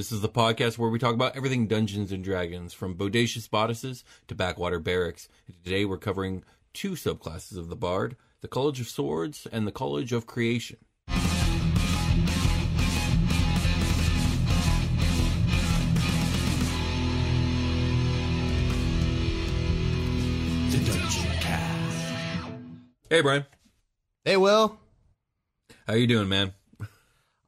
This is the podcast where we talk about everything Dungeons and Dragons, from bodacious bodices to backwater barracks. And today we're covering two subclasses of the Bard the College of Swords and the College of Creation. The Dungeon Cast. Hey Brian, Hey, Will. how you doing, man?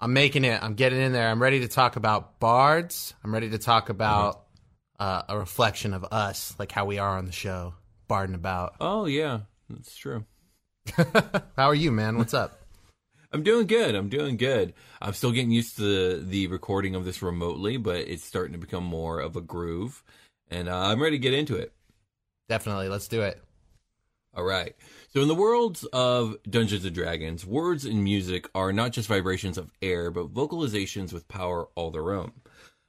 I'm making it. I'm getting in there. I'm ready to talk about bards. I'm ready to talk about uh, a reflection of us, like how we are on the show, barding about. Oh yeah, that's true. How are you, man? What's up? I'm doing good. I'm doing good. I'm still getting used to the, the recording of this remotely, but it's starting to become more of a groove, and uh, I'm ready to get into it. Definitely. Let's do it. All right. So, in the worlds of Dungeons and Dragons, words and music are not just vibrations of air, but vocalizations with power all their own.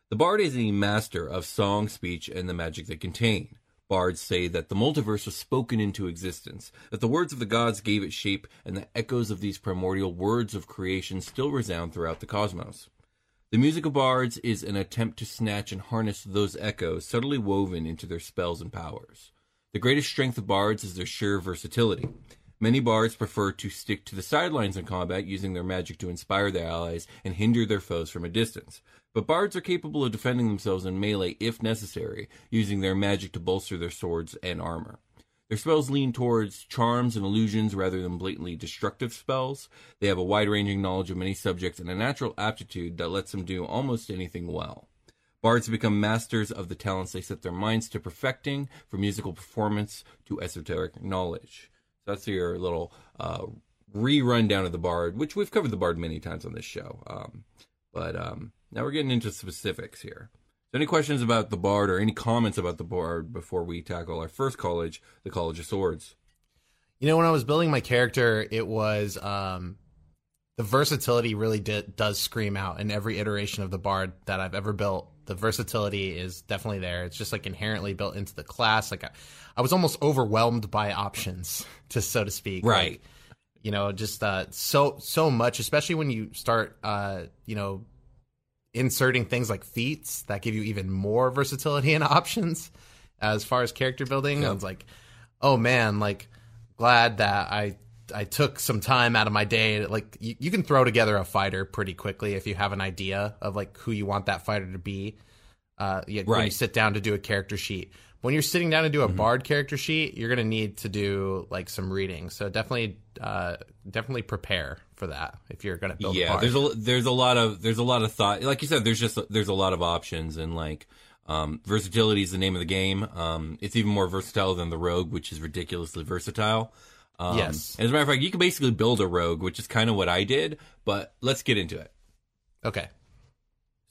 The bard is a master of song, speech, and the magic they contain. Bards say that the multiverse was spoken into existence, that the words of the gods gave it shape, and the echoes of these primordial words of creation still resound throughout the cosmos. The music of bards is an attempt to snatch and harness those echoes subtly woven into their spells and powers. The greatest strength of bards is their sheer versatility. Many bards prefer to stick to the sidelines in combat, using their magic to inspire their allies and hinder their foes from a distance. But bards are capable of defending themselves in melee if necessary, using their magic to bolster their swords and armor. Their spells lean towards charms and illusions rather than blatantly destructive spells. They have a wide ranging knowledge of many subjects and a natural aptitude that lets them do almost anything well. Bards become masters of the talents they set their minds to perfecting, from musical performance to esoteric knowledge. So that's your little uh, re-rundown of the Bard, which we've covered the Bard many times on this show. Um, but um, now we're getting into specifics here. So any questions about the Bard or any comments about the Bard before we tackle our first college, the College of Swords? You know, when I was building my character, it was um, the versatility really did, does scream out in every iteration of the bard that I've ever built. The versatility is definitely there. It's just like inherently built into the class. Like I, I was almost overwhelmed by options, to so to speak. Right. Like, you know, just uh, so so much, especially when you start, uh, you know, inserting things like feats that give you even more versatility and options as far as character building. Yeah. I was like, oh man, like glad that I I took some time out of my day. Like you, you can throw together a fighter pretty quickly if you have an idea of like who you want that fighter to be. Uh, yeah, when you sit down to do a character sheet. When you're sitting down to do a Mm-hmm. bard character sheet, you're gonna need to do like some reading. So definitely, uh, definitely prepare for that if you're gonna build. a yeah bard. there's a there's a lot of there's a lot of thought like you said there's just there's a lot of options and like um, versatility is the name of the game um, it's even more versatile than the rogue which is ridiculously versatile um, Yes. as a matter of fact you can basically build a rogue which is kind of what i did but let's get into it okay.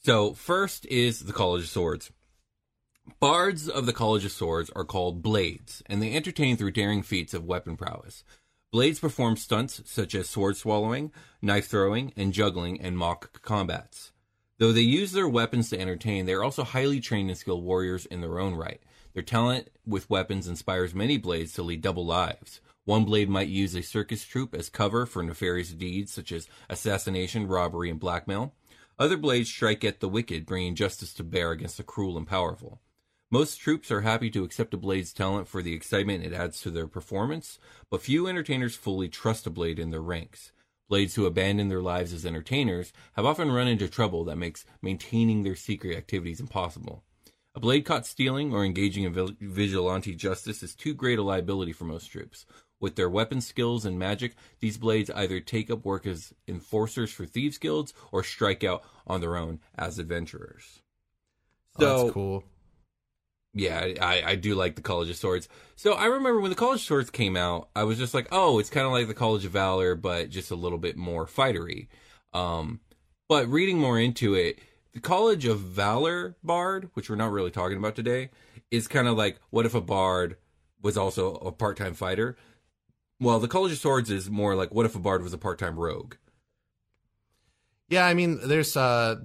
so first is the college of swords bards of the college of swords are called blades and they entertain through daring feats of weapon prowess Blades perform stunts such as sword swallowing, knife throwing, and juggling and mock combats. Though they use their weapons to entertain, they are also highly trained and skilled warriors in their own right. Their talent with weapons inspires many blades to lead double lives. One blade might use a circus troupe as cover for nefarious deeds such as assassination, robbery, and blackmail. Other blades strike at the wicked, bringing justice to bear against the cruel and powerful. Most troupes are happy to accept a blade's talent for the excitement it adds to their performance, but few entertainers fully trust a blade in their ranks. Blades who abandon their lives as entertainers have often run into trouble that makes maintaining their secret activities impossible. A blade caught stealing or engaging in vigilante justice is too great a liability for most troupes. With their weapon skills and magic, these blades either take up work as enforcers for thieves' guilds or strike out on their own as adventurers. So, oh, that's cool yeah, I, I do like the College of Swords. So I remember when the College of Swords came out, I was just like, oh, it's kind of like the College of Valor, but just a little bit more fightery. Um, but reading more into it, the College of Valor Bard, which we're not really talking about today, is kind of like what if a Bard was also a part time fighter? Well, the College of Swords is more like what if a Bard was a part time rogue? Yeah, I mean, there's uh,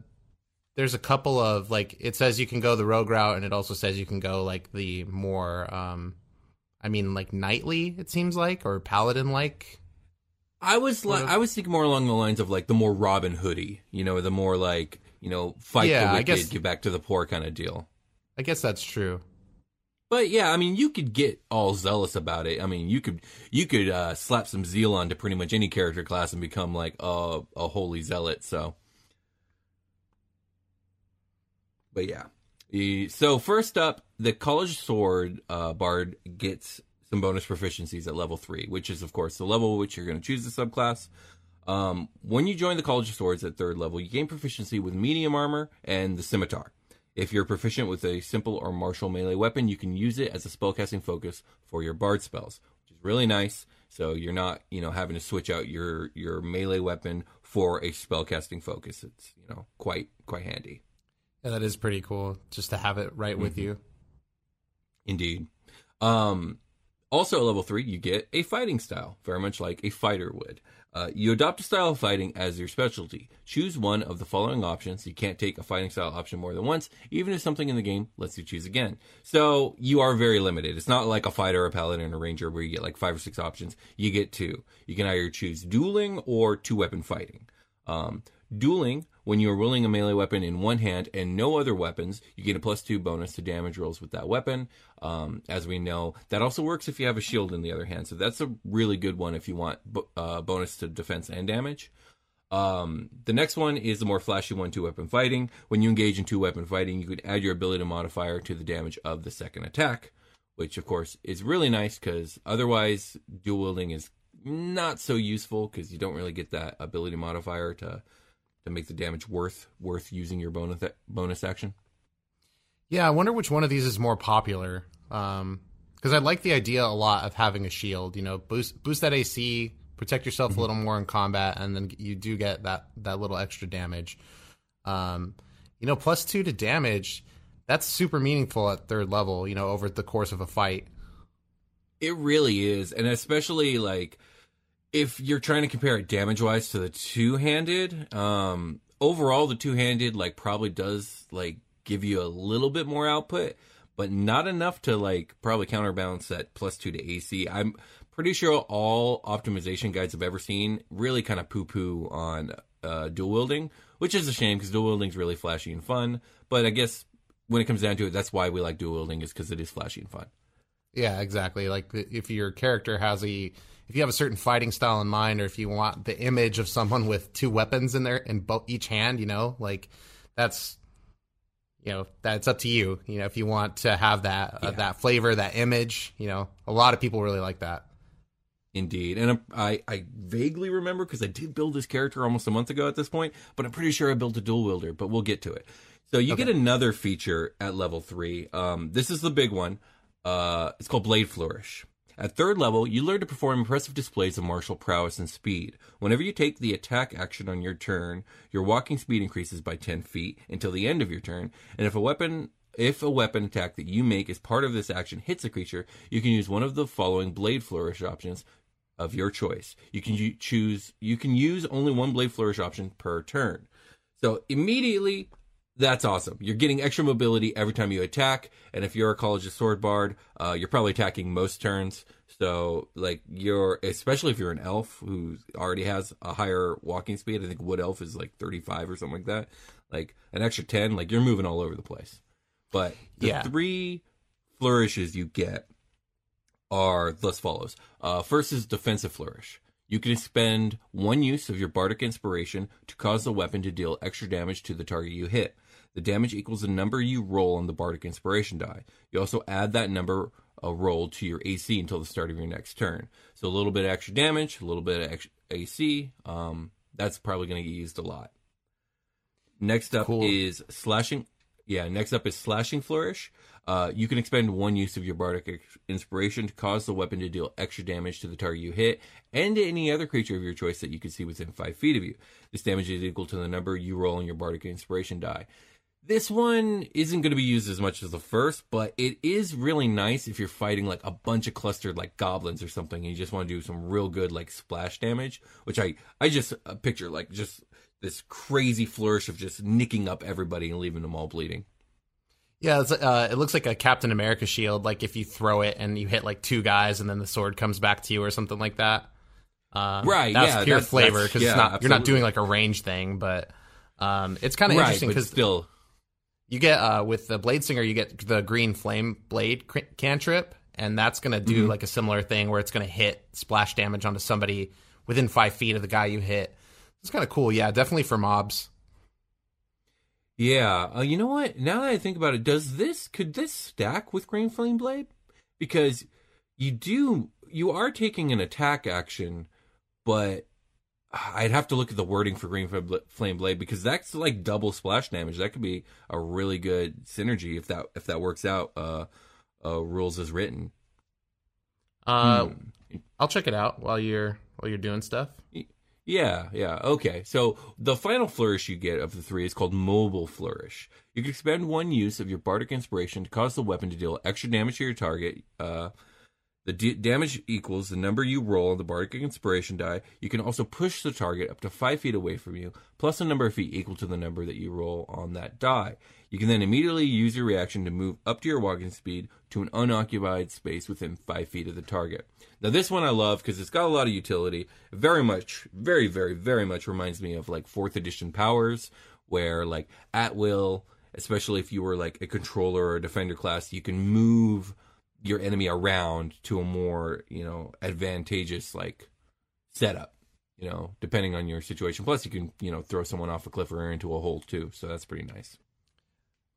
there's a couple of like it says you can go the rogue route and it also says you can go like the more um I mean like knightly it seems like or paladin like I was like I was thinking more along the lines of like the more Robin Hoodie, you know, the more like, you know, fight yeah, the wicked, give back to the poor kind of deal. I guess that's true. But yeah, I mean, you could get all zealous about it. I mean, you could you could uh, slap some zeal onto pretty much any character class and become like a a holy zealot. So but yeah. So first up, the College Sword uh, Bard gets some bonus proficiencies at level three, which is of course the level which you're going to choose the subclass. Um, when you join the College of Swords at third level, you gain proficiency with medium armor and the scimitar. If you're proficient with a simple or martial melee weapon, you can use it as a spellcasting focus for your bard spells, which is really nice. So you're not, you know, having to switch out your your melee weapon for a spellcasting focus. It's, you know, quite quite handy. Yeah, that is pretty cool just to have it right mm-hmm. with you. Indeed. Um, also, at level three, you get a fighting style, very much like a fighter would. Uh, you adopt a style of fighting as your specialty. Choose one of the following options. You can't take a fighting style option more than once, even if something in the game lets you choose again. So you are very limited. It's not like a fighter, a paladin, a ranger where you get like five or six options. You get two. You can either choose dueling or two weapon fighting. Um, dueling when you are wielding a melee weapon in one hand and no other weapons, you get a plus two bonus to damage rolls with that weapon. Um, as we know, that also works if you have a shield in the other hand. So that's a really good one if you want uh, bonus to defense and damage. Um, the next one is the more flashy one, two weapon fighting. When you engage in two weapon fighting, you can add your ability modifier to the damage of the second attack, which of course is really nice because otherwise dual wielding is not so useful because you don't really get that ability modifier to to make the damage worth worth using your bonus bonus action. Yeah, I wonder which one of these is more popular. Um, because I like the idea a lot of having a shield. You know, boost boost that AC, protect yourself mm-hmm. a little more in combat, and then you do get that that little extra damage. Um, you know, plus two to damage. That's super meaningful at third level. You know, over the course of a fight. It really is, and especially like if you're trying to compare it damage wise to the two handed, um, overall the two handed like probably does like give you a little bit more output, but not enough to like probably counterbalance that plus two to AC. I'm pretty sure all optimization guides I've ever seen really kind of poo poo on uh, dual wielding, which is a shame because dual wielding is really flashy and fun. But I guess when it comes down to it, that's why we like dual wielding is because it is flashy and fun. Yeah, exactly. Like if your character has a if you have a certain fighting style in mind, or if you want the image of someone with two weapons in there in both each hand, you know, like that's you know that's up to you. You know, if you want to have that uh, yeah. uh, that flavor, that image, you know, a lot of people really like that. Indeed, and I I vaguely remember because I did build this character almost a month ago at this point, but I'm pretty sure I built a dual wielder. But we'll get to it. So you okay. get another feature at level three. Um, this is the big one. Uh, it's called Blade Flourish. At third level, you learn to perform impressive displays of martial prowess and speed. Whenever you take the attack action on your turn, your walking speed increases by 10 feet until the end of your turn, and if a weapon if a weapon attack that you make as part of this action hits a creature, you can use one of the following blade flourish options of your choice. You can choose you can use only one blade flourish option per turn. So immediately That's awesome. You're getting extra mobility every time you attack, and if you're a College of Sword Bard, uh, you're probably attacking most turns. So, like, you're especially if you're an elf who already has a higher walking speed. I think Wood Elf is like 35 or something like that. Like an extra 10, like you're moving all over the place. But the Yeah. three flourishes you get are thus follows. Uh, first is defensive flourish. You can expend one use of your bardic inspiration to cause the weapon to deal extra damage to the target you hit. The damage equals the number you roll on the bardic inspiration die. You also add that number uh, rolled to your AC until the start of your next turn. So a little bit of extra damage, a little bit of extra AC. Um, that's probably going to get used a lot. Next up Cool. is slashing. Yeah, next up is slashing flourish. Uh, you can expend one use of your bardic ex- inspiration to cause the weapon to deal extra damage to the target you hit and to any other creature of your choice that you can see within five feet of you. This damage is equal to the number you roll on your bardic inspiration die. This one isn't going to be used as much as the first, but it is really nice if you're fighting like a bunch of clustered like goblins or something, and you just want to do some real good like splash damage. Which I I just uh, picture like just this crazy flourish of just nicking up everybody and leaving them all bleeding. Yeah, it's, uh, it looks like a Captain America shield. Like if you throw it and you hit like two guys, and then the sword comes back to you or something like that. Um, Right, That's yeah, pure that's- flavor because yeah, it's not you're not doing like a range thing, but um, it's kind of right, interesting because still, you get uh, with the blade singer you get the green flame blade cantrip and that's going to do Mm-hmm. like a similar thing where it's going to hit splash damage onto somebody within five feet of the guy you hit it's kind of cool yeah definitely for mobs Yeah, uh, you know what? Now that I think about it, does this could this stack with Green Flame Blade? Because you do you are taking an attack action, but I'd have to look at the wording for Green Flame Blade because that's like double splash damage. That could be a really good synergy if that if that works out. Uh, uh rules as written. uh, Hmm. i'll check it out while you're while you're doing stuff Yeah, yeah. Okay. So the final flourish you get of the three is called Mobile Flourish. You can expend one use of your Bardic Inspiration to cause the weapon to deal extra damage to your target. Uh, the d- damage equals the number you roll on the Bardic Inspiration die. You can also push the target up to five feet away from you, plus a number of feet equal to the number that you roll on that die. You can then immediately use your reaction to move up to your walking speed to an unoccupied space within five feet of the target. Now, this one I love because it's got a lot of utility. Very much, very, very, very much reminds me of like fourth edition powers, where like at will, especially if you were like a controller or a defender class, you can move your enemy around to a more you know advantageous like setup you know depending on your situation. Plus you can you know throw someone off a cliff or into a hole too. So that's pretty nice.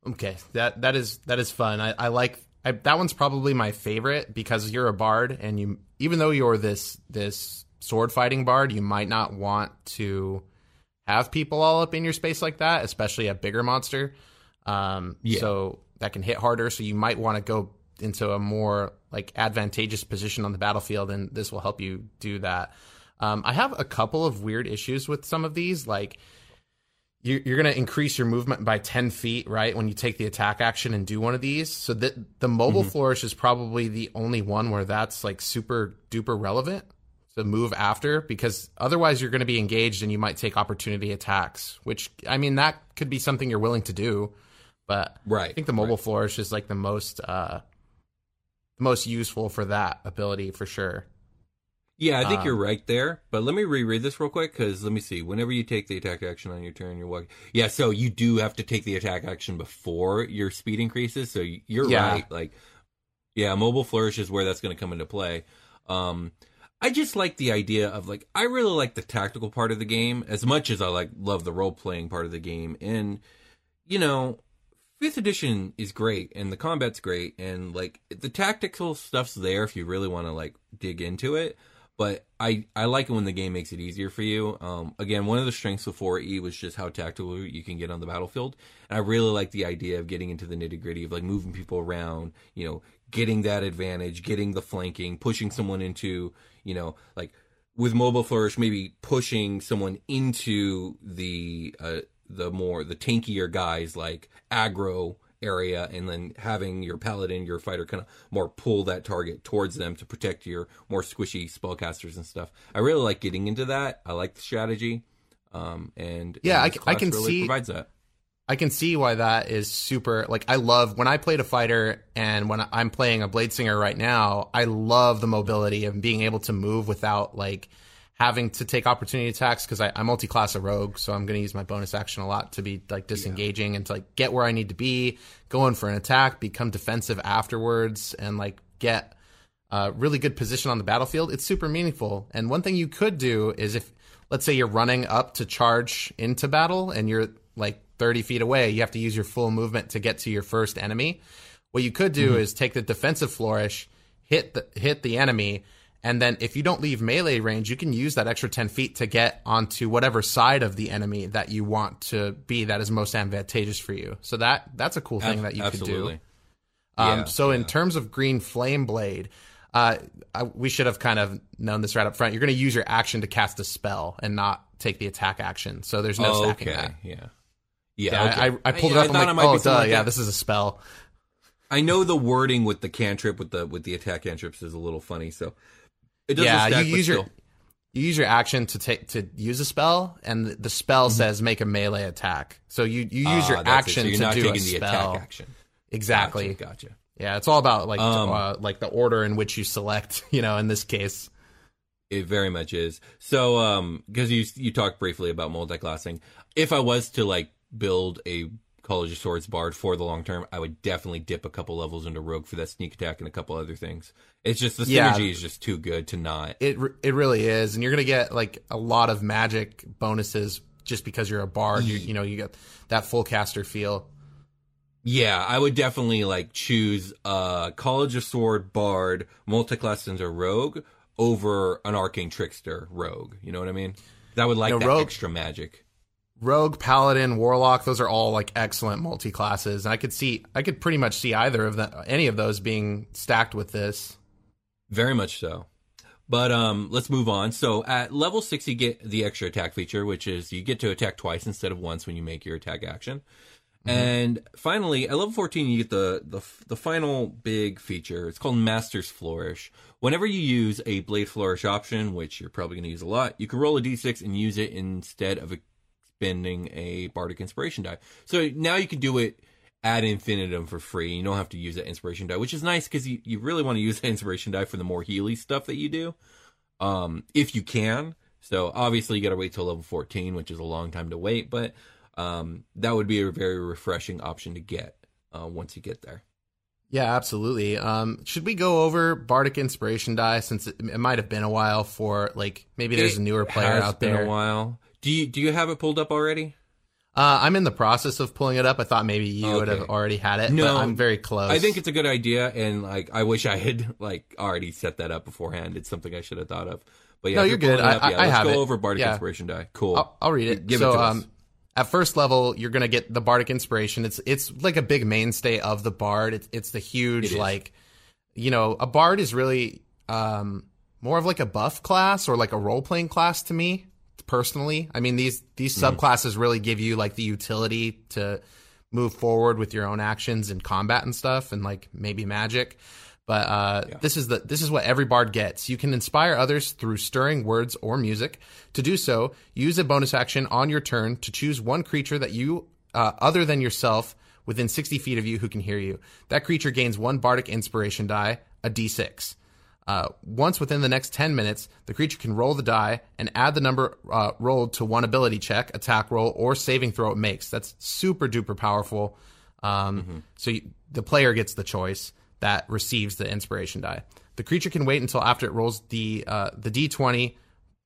Okay. That that is that is fun. I, I like I, that one's probably my favorite because you're a bard and you even though you're this this sword fighting bard you might not want to have people all up in your space like that especially a bigger monster. Um Yeah. so that can hit harder. So you might want to go into a more like advantageous position on the battlefield and this will help you do that um, i have a couple of weird issues with some of these like you- you're going to increase your movement by 10 feet, right? When you take the attack action and do one of these. So that the mobile flourish is probably the only one where that's like super duper relevant to move after because otherwise you're going to be engaged and you might take opportunity attacks, which I mean, that could be something you're willing to do. But Right, I think the mobile right. flourish is like the most, uh, the most useful for that ability for sure. yeah i think Um, you're right there but let me reread this real quick because let me see whenever you take the attack action on your turn you're walking yeah so you do have to take the attack action before your speed increases so you're Yeah. right like yeah mobile flourish is where that's going to come into play um I just like the idea of like I really like the tactical part of the game as much as I like love the role playing part of the game. And you know, fifth edition is great and the combat's great and like the tactical stuff's there if you really want to like dig into it. But I I like it when the game makes it easier for you. Um, again, one of the strengths of 4E was just how tactical you can get on the battlefield, and I really like the idea of getting into the nitty gritty of like moving people around. You know, getting that advantage, getting the flanking, pushing someone into you know like with mobile flourish, maybe pushing someone into the uh, the more the tankier guys like aggro area and then having your paladin your fighter kind of more pull that target towards them to protect your more squishy spellcasters and stuff i really like getting into that i like the strategy um and Yeah, and I I can really see- provides that I can see why that is super. Like, I love when I played a fighter and when I'm playing a blade singer right now, I love the mobility and being able to move without like having to take opportunity attacks because I, I multi-class a rogue, so I'm going to use my bonus action a lot to be like disengaging and to like get where I need to be, go in for an attack, become defensive afterwards, and like get a really good position on the battlefield. It's super meaningful. And one thing you could do is if let's say you're running up to charge into battle and you're like 30 feet away, you have to use your full movement to get to your first enemy. What you could do mm-hmm. is take the defensive flourish, hit the hit the enemy, and then if you don't leave melee range, you can use that extra 10 feet to get onto whatever side of the enemy that you want to be that is most advantageous for you. So that that's a cool thing Ab- that you absolutely. could do. Um, Yeah, so in terms of green flame blade, uh, I, we should have kind of known this right up front. You're going to use your action to cast a spell and not take the attack action. So there's no Oh, stacking okay. that. Yeah. Yeah. Yeah, okay. I, I pulled yeah, it up. I'm might like, oh, duh, like yeah, this is a spell. I know the wording with the cantrip with the with the attack cantrips is a little funny, so it doesn't Yeah, stack, you use your you use your action to take to use a spell, and the- spell Mm-hmm. says make a melee attack. So you you use Ah, your action So you're to not do taking a the spell. attack action. Exactly. Gotcha. gotcha. Yeah, it's all about like Um, uh, like the order in which you select. You know, in this case. It very much is. So, um, because you you talked briefly about multi-classing, if I was to like build a College of Swords bard for the long term, I would definitely dip a couple levels into Rogue for that sneak attack and a couple other things. It's just the Yeah. synergy is just too good to not. It it really is, and you're gonna get like a lot of magic bonuses just because you're a bard. You, you know, you get that full caster feel. Yeah, I would definitely like choose uh College of Sword bard multi-class into Rogue over an Arcane Trickster Rogue. You know what I mean? I would like No, that Rogue- extra magic. Rogue, Paladin, Warlock, those are all like excellent multi classes, and I could see, I could pretty much see either of the, any of those being stacked with this. Very much so. But um, let's move on. So at level six, you get the extra attack feature, which is you get to attack twice instead of once when you make your attack action. And finally, at level fourteen, you get the, the the final big feature. It's called Master's Flourish. Whenever you use a Blade Flourish option, which you're probably going to use a lot, you can roll a d6 and use it instead of expending a Bardic Inspiration die. So now you can do it at infinitum for free. You don't have to use that inspiration die, which is nice because you, you really want to use the inspiration die for the more healy stuff that you do, um, if you can. So obviously you got to wait till level 14, which is a long time to wait, but um, that would be a very refreshing option to get uh, once you get there. Yeah, absolutely. Um, should we go over Bardic Inspiration Die since it, it might have been a while for like maybe there's a newer player out been there. a while. Do you do you have it pulled up already? Uh, I'm in the process of pulling it up. I thought maybe you would have already had it. No, but I'm very close. I think it's a good idea, and like I wish I had like already set that up beforehand. It's something I should have thought of. But yeah, No, you're good. it up, I- yeah, I let's have go it. over Bardic Yeah. Inspiration die. Cool. I'll, I'll read it. Give so, it to um, us. at first level, you're gonna get the Bardic Inspiration. It's it's like a big mainstay of the Bard. It's it's the huge is. like, you know, a Bard is really um more of like a buff class or like a role playing class to me personally. I mean these these Mm-hmm. subclasses really give you like the utility to move forward with your own actions in combat and stuff, and like maybe magic. But uh, this is the this is what every bard gets. You can inspire others through stirring words or music. To do so, use a bonus action on your turn to choose one creature that you uh, other than yourself within 60 feet of you who can hear you. That creature gains one bardic inspiration die, a d6. Uh, once within the next 10 minutes, the creature can roll the die and add the number uh, rolled to one ability check, attack roll, or saving throw it makes. That's super duper powerful. Um, So you, the player gets the choice that receives the inspiration die. The creature can wait until after it rolls the uh, the d20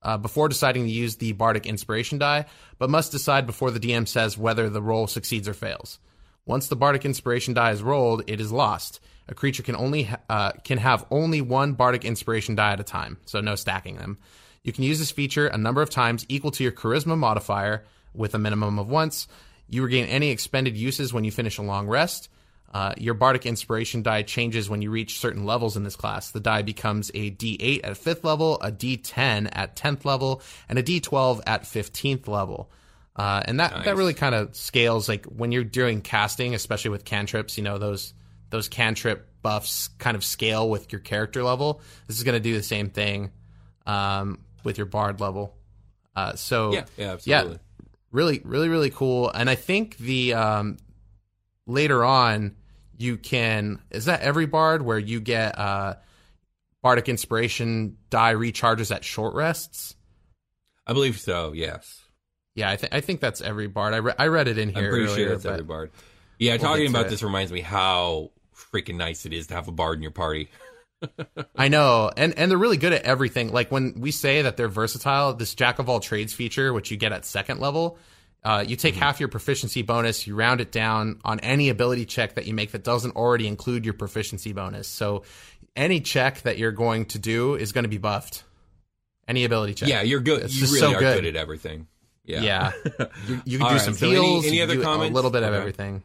uh, before deciding to use the bardic inspiration die, but must decide before the DM says whether the roll succeeds or fails. Once the bardic inspiration die is rolled, it is lost. A creature can only ha- uh, can have only one bardic inspiration die at a time, so no stacking them. You can use this feature a number of times equal to your charisma modifier with a minimum of once. You regain any expended uses when you finish a long rest. Uh, your bardic inspiration die changes when you reach certain levels in this class. The die becomes a D8 at 5th level, a D10 at 10th level, and a D12 at 15th level. Uh, and that, that really kind of scales like when you're doing casting, especially with cantrips, you know, those those cantrip buffs kind of scale with your character level. This is going to do the same thing um, with your bard level. Uh, so Yeah, yeah, absolutely. really, really, really cool. And I think the um, later on you can is that every bard where you get uh, bardic inspiration die recharges at short rests. I believe so. Yes. Yeah, I think I think that's every bard. I, re- I read it in here. I'm pretty earlier, sure it's every bard. Yeah, we'll talking about this reminds me how freaking nice it is to have a bard in your party. I know, and and they're really good at everything. Like when we say that they're versatile, this jack of all trades feature, which you get at second level, uh, you take half your proficiency bonus, you round it down on any ability check that you make that doesn't already include your proficiency bonus. So any check that you're going to do is going to be buffed. Any ability check. Yeah, you're good. It's you really so are good. good. at everything. Yeah. Yeah, you, you can do right, some so any- heals. any you can other do comments? A little bit of Okay. everything.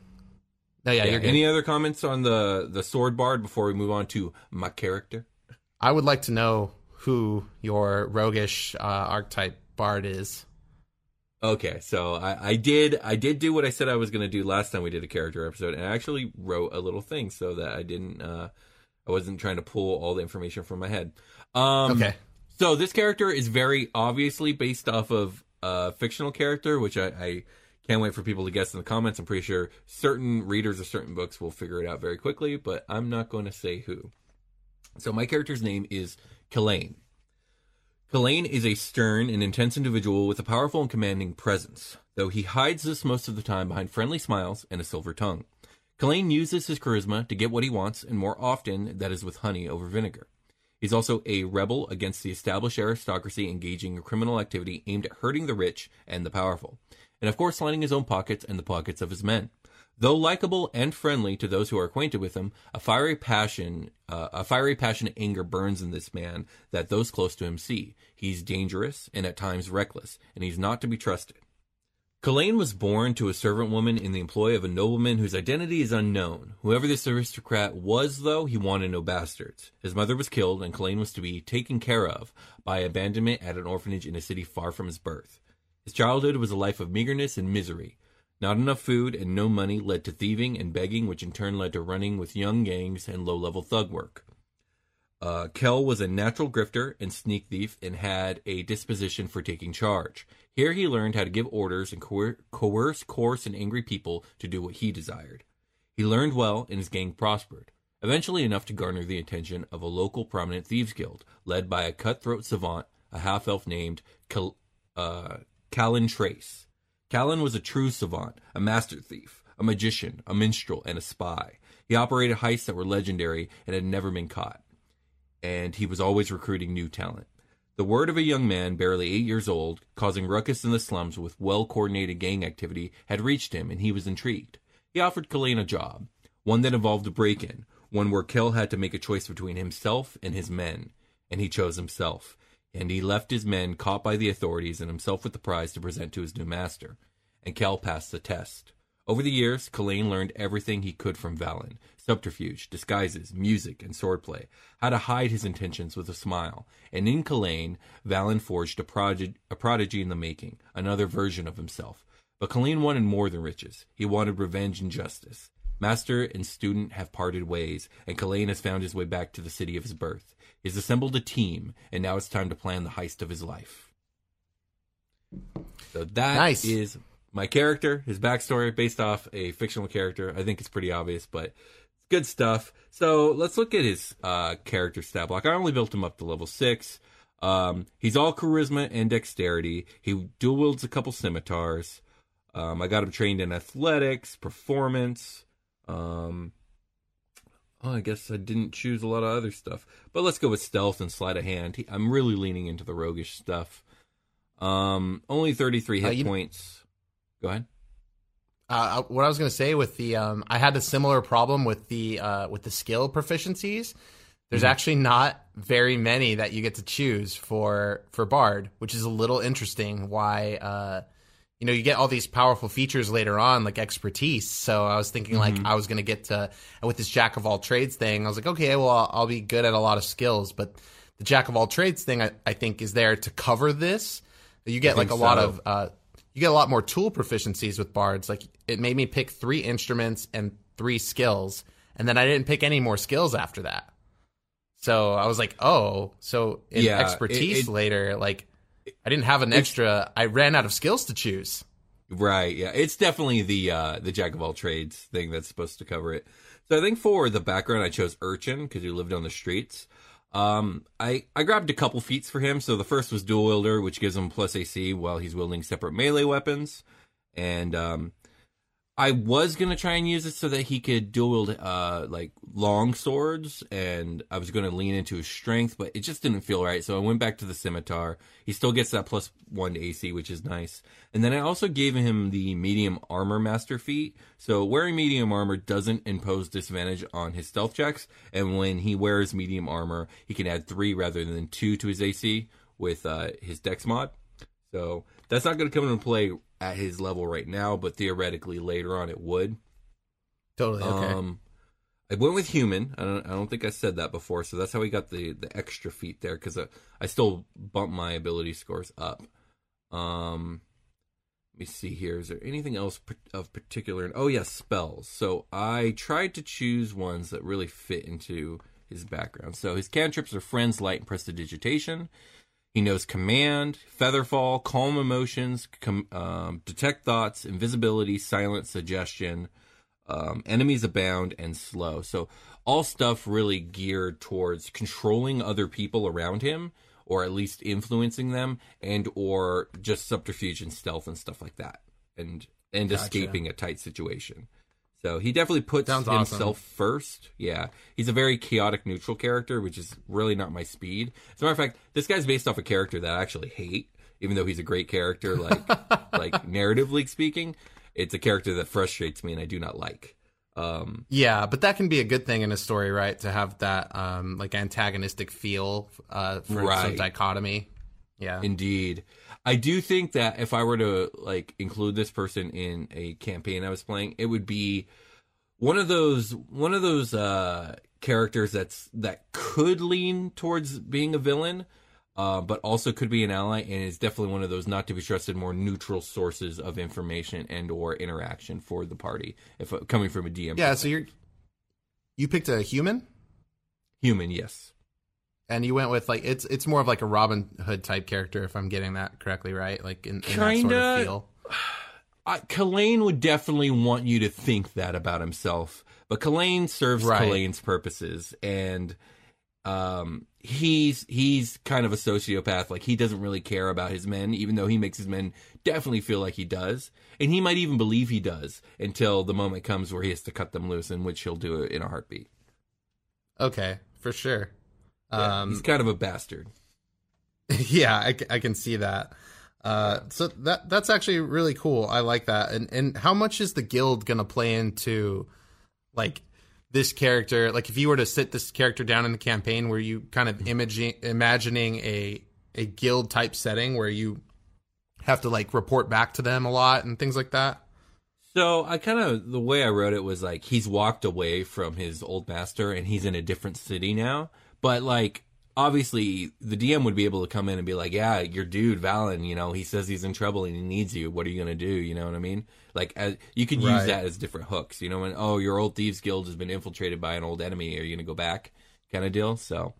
No, yeah, Yeah, you're good. Any other comments on the the sword bard before we move on to my character? I would like to know who your roguish uh, archetype bard is. Okay, so I, I did I did do what I said I was going to do last time we did a character episode, and I actually wrote a little thing so that I didn't uh, I wasn't trying to pull all the information from my head. Um, Okay. So this character is very obviously based off of a fictional character, which I, I can't wait for people to guess in the comments. I'm pretty sure certain readers of certain books will figure it out very quickly, but I'm not going to say who. So my character's name is Killane. Killane is a stern and intense individual with a powerful and commanding presence, though he hides this most of the time behind friendly smiles and a silver tongue. Killane uses his charisma to get what he wants, and more often that is with honey over vinegar. He's also a rebel against the established aristocracy engaging in criminal activity aimed at hurting the rich and the powerful, and of course lining his own pockets and the pockets of his men. Though likable and friendly to those who are acquainted with him, a fiery passion, uh, a fiery passionate anger burns in this man that those close to him see. He's dangerous and at times reckless, and he's not to be trusted. Killane was born to a servant woman in the employ of a nobleman whose identity is unknown. Whoever this aristocrat was, though, he wanted no bastards. His mother was killed, and Killane was to be taken care of by abandonment at an orphanage in a city far from his birth. His childhood was a life of meagerness and misery. Not enough food and no money led to thieving and begging, which in turn led to running with young gangs and low level thug work. Uh, Kel was a natural grifter and sneak thief and had a disposition for taking charge. Here he learned how to give orders and coer- coerce coarse and angry people to do what he desired. He learned well and his gang prospered, eventually enough to garner the attention of a local prominent thieves guild led by a cutthroat savant, a half elf named Cal- uh, Callan Trace. Callan was a true savant, a master thief, a magician, a minstrel, and a spy. He operated heists that were legendary and had never been caught and he was always recruiting new talent. The word of a young man, barely eight years old, causing ruckus in the slums with well coordinated gang activity, had reached him, and he was intrigued. He offered Killane a job, one that involved a break in, one where Kill had to make a choice between himself and his men, and he chose himself. And he left his men caught by the authorities and himself with the prize to present to his new master. And Kel passed the test. Over the years, Killane learned everything he could from Valen subterfuge, disguises, music, and swordplay, how to hide his intentions with a smile. And in Killane, Valen forged a, prodig- a prodigy in the making, another version of himself. But Killane wanted more than riches. He wanted revenge and justice. Master and student have parted ways, and Killane has found his way back to the city of his birth. He's assembled a team, and now it's time to plan the heist of his life. So that is Nice. my character, his backstory based off a fictional character. I think it's pretty obvious, but it's good stuff. So let's look at his uh, character stat block. I only built him up to level six. Um, he's all charisma and dexterity. He dual wields a couple scimitars. Um, I got him trained in athletics, performance. Um, oh, I guess I didn't choose a lot of other stuff, but let's go with stealth and sleight of hand. He, I'm really leaning into the roguish stuff. Um, only 33 hit Uh, you- points. Go ahead. Uh, what I was going to say with the, um, I had a similar problem with the uh, with the skill proficiencies. There's actually not very many that you get to choose for for Bard, which is a little interesting. Why, uh, you know, you get all these powerful features later on, like expertise. So I was thinking, like, I was going to get to with this jack of all trades thing. I was like, okay, well, I'll, I'll be good at a lot of skills, but the jack of all trades thing, I, I think, is there to cover this. You get like a think lot of uh, you get a lot more tool proficiencies with bards. Like it made me pick three instruments and three skills, and then I didn't pick any more skills after that. So I was like, oh, so in Yeah, expertise it- it- later, like I didn't have an extra. I ran out of skills to choose. Right. Yeah. It's definitely the uh the jack of all trades thing that's supposed to cover it. So I think for the background I chose Urchin because he lived on the streets. Um I I grabbed a couple feats for him. So the first was dual wielder, which gives him plus AC while he's wielding separate melee weapons. And um I was gonna try and use it so that he could dual wield uh like long swords, and I was gonna lean into his strength, but it just didn't feel right. So I went back to the scimitar. He still gets that plus one to AC, which is nice. And then I also gave him the medium armor master feat. So wearing medium armor doesn't impose disadvantage on his stealth checks, and when he wears medium armor, he can add three rather than two to his AC with uh, his Dex mod. So that's not going to come into play at his level right now, but theoretically later on it would. Totally. Okay. Um, I went with human. I don't. I don't think I said that before, so that's how we got the the extra feet there because I, I still bump my ability scores up. Um, let me see here. Is there anything else of particular? Oh yes, spells. So I tried to choose ones that really fit into his background. So his cantrips are friends, light, and prestidigitation. He knows command, featherfall, calm emotions, com- um, detect thoughts, invisibility, silence, suggestion, um, enemies abound, and slow. So all stuff really geared towards controlling other people around him, or at least influencing them, and or just subterfuge and stealth and stuff like that, and and Gotcha. escaping a tight situation. So he definitely puts Sounds himself awesome. first. Yeah, he's a very chaotic neutral character, which is really not my speed. As a matter of fact, this guy's based off a character that I actually hate, even though he's a great character, like like narratively speaking. It's a character that frustrates me and I do not like. Um, Yeah, but that can be a good thing in a story, right? To have that um like antagonistic feel uh for some dichotomy. Yeah. Indeed. I do think that if I were to like include this person in a campaign I was playing, it would be one of those one of those uh characters that's that could lean towards being a villain, uh, but also could be an ally and is definitely one of those not to be trusted more neutral sources of information and or interaction for the party if uh, coming from a DM. yeah, so you're you picked a human human, yes. And you went with like it's it's more of like a Robin Hood type character if I'm getting that correctly, right? Like in, in that sort of feel. I, would definitely want you to think that about himself, but Kalane serves Right. Purposes, and um, he's he's kind of a sociopath. Like he doesn't really care about his men, even though he makes his men definitely feel like he does, and he might even believe he does until the moment comes where he has to cut them loose, in which he'll do it in a heartbeat. Okay, for sure. Yeah, Um he's kind of a bastard. yeah, I, I can see that. Uh, so that that's actually really cool. I like that. And and how much is the guild gonna play into like this character? Like if you were to sit this character down in the campaign, were you kind of imaging imagining a a guild type setting where you have to like report back to them a lot and things like that? So I kind of the way I wrote it was like he's walked away from his old master and he's in a different city now. But like obviously the DM would be able to come in and be like, "Yeah, your dude Valen, you know, he says he's in trouble and he needs you. What are you gonna do? You know what I mean? Like as, you could use Right. that as different hooks. You know, when oh your old thieves guild has been infiltrated by an old enemy, are you gonna go back? Kind of deal. So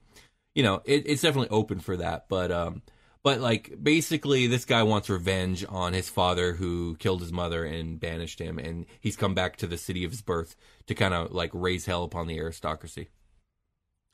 you know, it, it's definitely open for that. But um, but like basically, this guy wants revenge on his father who killed his mother and banished him, and he's come back to the city of his birth to kind of like raise hell upon the aristocracy.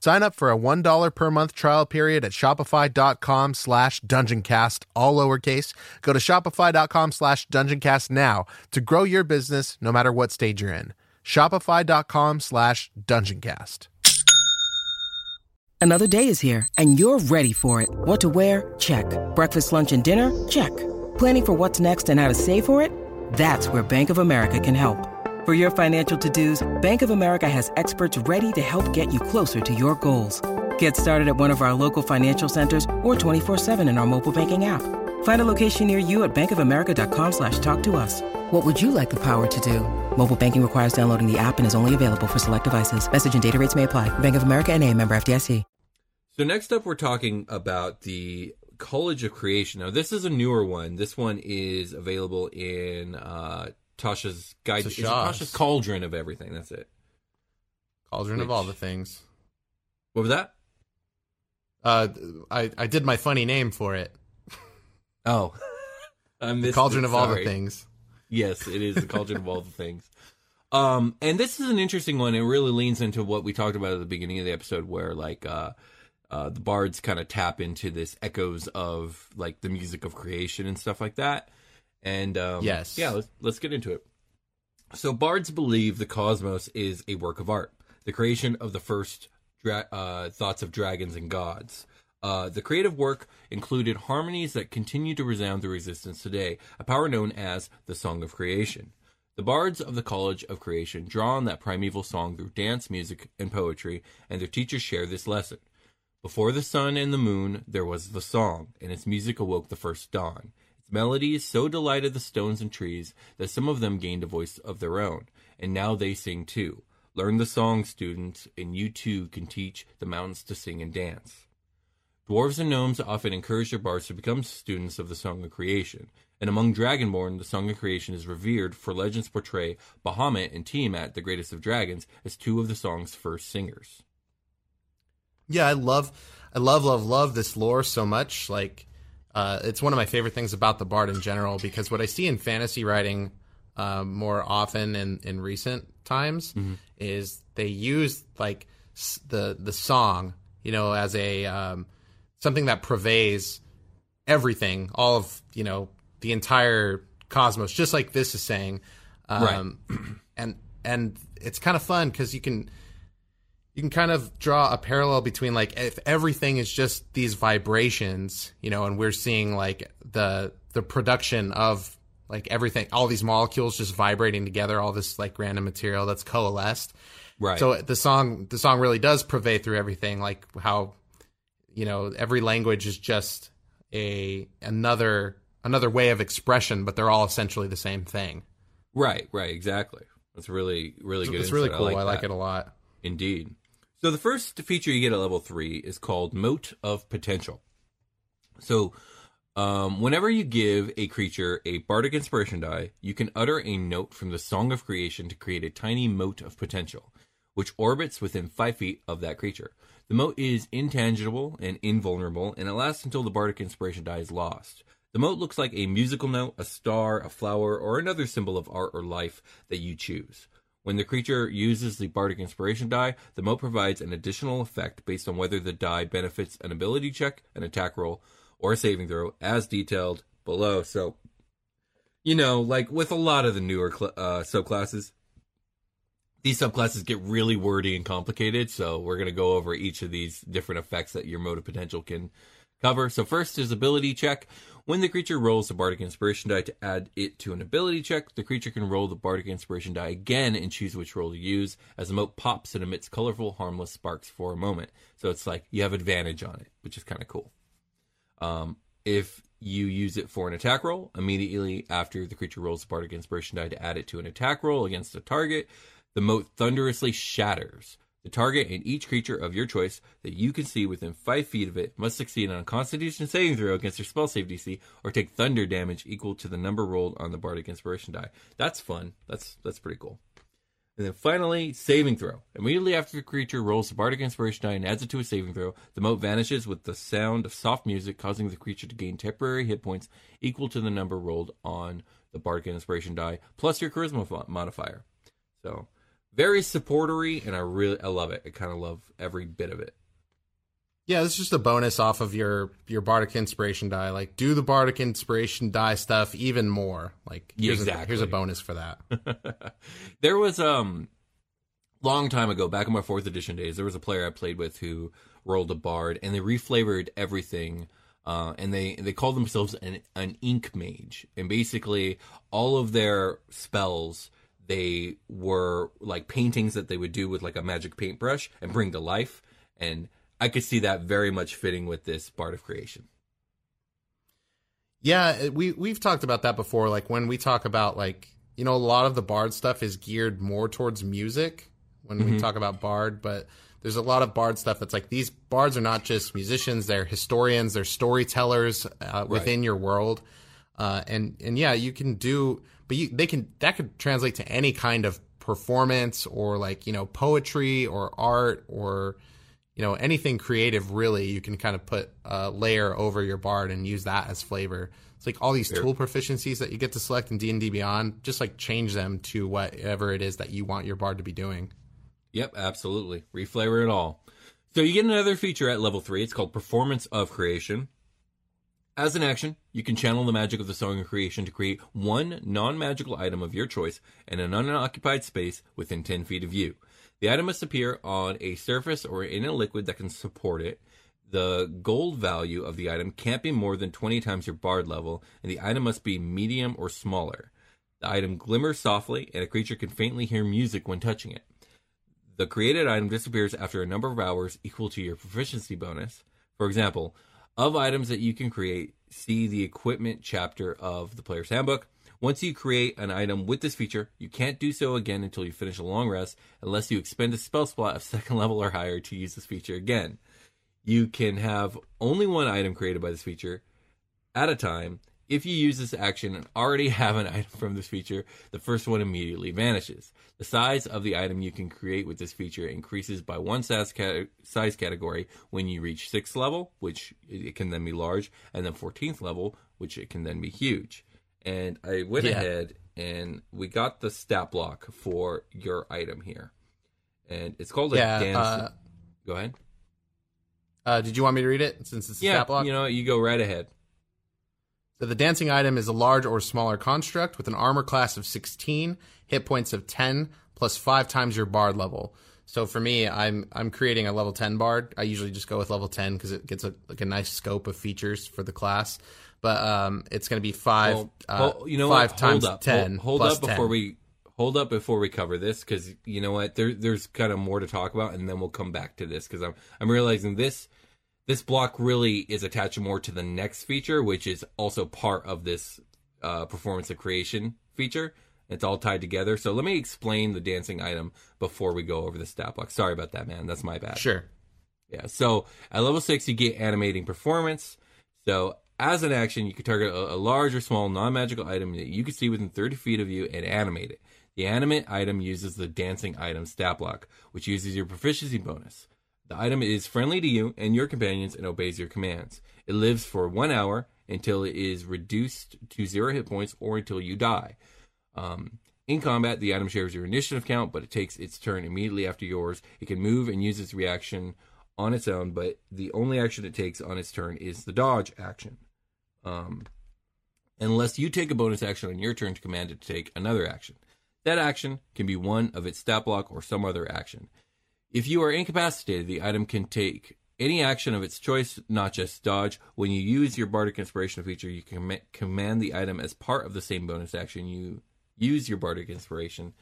Sign up for a $1 per month trial period at shopify.com slash dungeoncast, all lowercase. Go to shopify.com slash dungeoncast now to grow your business no matter what stage you're in. Shopify.com slash dungeoncast. Another day is here, and you're ready for it. What to wear? Check. Breakfast, lunch, and dinner? Check. Planning for what's next and how to save for it? That's where Bank of America can help. For your financial to-dos, Bank of America has experts ready to help get you closer to your goals. Get started at one of our local financial centers or 24-7 in our mobile banking app. Find a location near you at bankofamerica.com slash talk to us. What would you like the power to do? Mobile banking requires downloading the app and is only available for select devices. Message and data rates may apply. Bank of America and a member FDIC. So next up, we're talking about the College of Creation. Now, this is a newer one. This one is available in uh, Tasha's guide. Tasha's. Tasha's Cauldron of everything. That's it. Cauldron of all the things. What was that? Uh, I I did my funny name for it. Oh, I The Cauldron it, of all the things. Yes, it is the cauldron of all the things. Um, and this is an interesting one. It really leans into what we talked about at the beginning of the episode, where like uh, uh, the bards kind of tap into this echoes of like the music of creation and stuff like that. And um, Yes. yeah, let's let's get into it. So bards believe the cosmos is a work of art, the creation of the first dra- uh, thoughts of dragons and gods. Uh, the creative work included harmonies that continue to resound through existence today, a power known as the Song of Creation. The bards of the College of Creation draw on that primeval song through dance, music, and poetry, and their teachers share this lesson. Before the sun and the moon, there was the song, and its music awoke the first dawn. Melodies so delighted the stones and trees that some of them gained a voice of their own, and now they sing too. Learn the song, students, and you too can teach the mountains to sing and dance. Dwarves and gnomes often encourage their bards to become students of the Song of Creation, and among Dragonborn, the Song of Creation is revered, for legends portray Bahamut and Tiamat, the greatest of dragons, as two of the song's first singers. Yeah, I love, I love, love, love this lore so much. Like, uh, it's one of my favorite things about the Bard in general because what I see in fantasy writing um, more often in, in recent times is they use like s- the the song, you know, as a um, something that pervades everything, all of you know the entire cosmos, just like this is saying. Um, And and it's kind of fun because you can you can kind of draw a parallel between like if everything is just these vibrations, you know, and we're seeing like the the production of like everything, all these molecules just vibrating together, all this like random material that's coalesced. Right. So the song the song really does pervade through everything, like how you know every language is just a another another way of expression, but they're all essentially the same thing. Right, right, exactly. That's really, really good. It's really cool. I like, that. it a lot. Indeed. So the first feature you get at level three is called Mote of Potential. So um, whenever you give a creature a bardic inspiration die, you can utter a note from the Song of Creation to create a tiny mote of potential, which orbits within five feet of that creature. The mote is intangible and invulnerable, and it lasts until the bardic inspiration die is lost. The mote looks like a musical note, a star, a flower, or another symbol of art or life that you choose. When the creature uses the Bardic Inspiration die, the mote provides an additional effect based on whether the die benefits an ability check, an attack roll, or a saving throw, as detailed below. So, you know, like with a lot of the newer cl- uh, subclasses, these subclasses get really wordy and complicated. So, we're going to go over each of these different effects that your mote of potential can cover. So, first is ability check. When the creature rolls the Bardic Inspiration die to add it to an ability check, the creature can roll the Bardic Inspiration die again and choose which roll to use. As the mote pops and emits colorful, harmless sparks for a moment. So it's like you have advantage on it, which is kind of cool. Um, if you use it for an attack roll, immediately after the creature rolls the Bardic Inspiration die to add it to an attack roll against a target, the mote thunderously shatters. The target and each creature of your choice that you can see within five feet of it must succeed on a Constitution saving throw against their spell save DC, or take thunder damage equal to the number rolled on the Bardic Inspiration die. That's fun. That's that's pretty cool. And then finally, saving throw. Immediately after the creature rolls the Bardic Inspiration die and adds it to a saving throw, the mote vanishes with the sound of soft music, causing the creature to gain temporary hit points equal to the number rolled on the Bardic Inspiration die, plus your Charisma modifier. So, very supportery, and I really I love it. I kind of love every bit of it. Yeah, this is just a bonus off of your your bardic inspiration die. Like, do the bardic inspiration die stuff even more. Like, here's exactly. A, here's a bonus for that. there was um long time ago, back in my fourth edition days, there was a player I played with who rolled a bard, and they reflavored everything. Uh, and they they called themselves an an ink mage, and basically all of their spells they were like paintings that they would do with like a magic paintbrush and bring to life and I could see that very much fitting with this Bard of Creation. Yeah, we we've talked about that before. Like when we talk about like you know a lot of the Bard stuff is geared more towards music when mm-hmm. we talk about Bard, but there's a lot of Bard stuff that's like these Bards are not just musicians; they're historians, they're storytellers uh, within right. your world. Uh, and and yeah, you can do, but you, they can that could translate to any kind of performance or like you know poetry or art or you know anything creative really you can kind of put a layer over your bard and use that as flavor. It's like all these tool proficiencies that you get to select in d&d beyond just like change them to whatever it is that you want your bard to be doing. Yep absolutely. Reflavor it all. So you get another feature at level 3 it's called performance of creation as an action, you can channel the magic of the Song of Creation to create one non magical item of your choice in an unoccupied space within 10 feet of you. The item must appear on a surface or in a liquid that can support it. The gold value of the item can't be more than 20 times your bard level, and the item must be medium or smaller. The item glimmers softly, and a creature can faintly hear music when touching it. The created item disappears after a number of hours equal to your proficiency bonus. For example, of items that you can create, see the equipment chapter of the player's handbook. Once you create an item with this feature, you can't do so again until you finish a long rest unless you expend a spell slot of second level or higher to use this feature again. You can have only one item created by this feature at a time. If you use this action and already have an item from this feature, the first one immediately vanishes. The size of the item you can create with this feature increases by one size, size category when you reach 6th level, which it can then be large, and then 14th level, which it can then be huge and I went yeah. ahead and we got the stat block for your item here, and it's called a yeah, dance. Uh, go ahead. Uh, did you want me to read it since it's a yeah, stat block? You know, you go right ahead. So the dancing item is a large or smaller construct with an armor class of 16, hit points of 10, plus five times your bard level. So for me, I'm I'm creating a level 10 bard. I usually just go with level 10 because it gets a like a nice scope of features for the class but um, it's going to be five. Well, uh, you know five what? times up. ten. Hold, hold up before 10. we hold up before we cover this because you know what? There, there's kind of more to talk about, and then we'll come back to this because I'm I'm realizing this this block really is attached more to the next feature, which is also part of this uh, performance of creation feature. It's all tied together. So let me explain the dancing item before we go over the stat block. Sorry about that, man. That's my bad. Sure. Yeah. So at level six, you get animating performance. So as an action, you can target a, a large or small non magical item that you can see within 30 feet of you and animate it. The animate item uses the dancing item stat block, which uses your proficiency bonus. The item is friendly to you and your companions and obeys your commands. It lives for one hour until it is reduced to zero hit points or until you die. Um, in combat, the item shares your initiative count, but it takes its turn immediately after yours. It can move and use its reaction on its own, but the only action it takes on its turn is the dodge action. Um, unless you take a bonus action on your turn to command it to take another action. That action can be one of its stat block or some other action. If you are incapacitated, the item can take any action of its choice, not just dodge. When you use your Bardic Inspiration feature, you can command the item as part of the same bonus action. You use your Bardic Inspiration.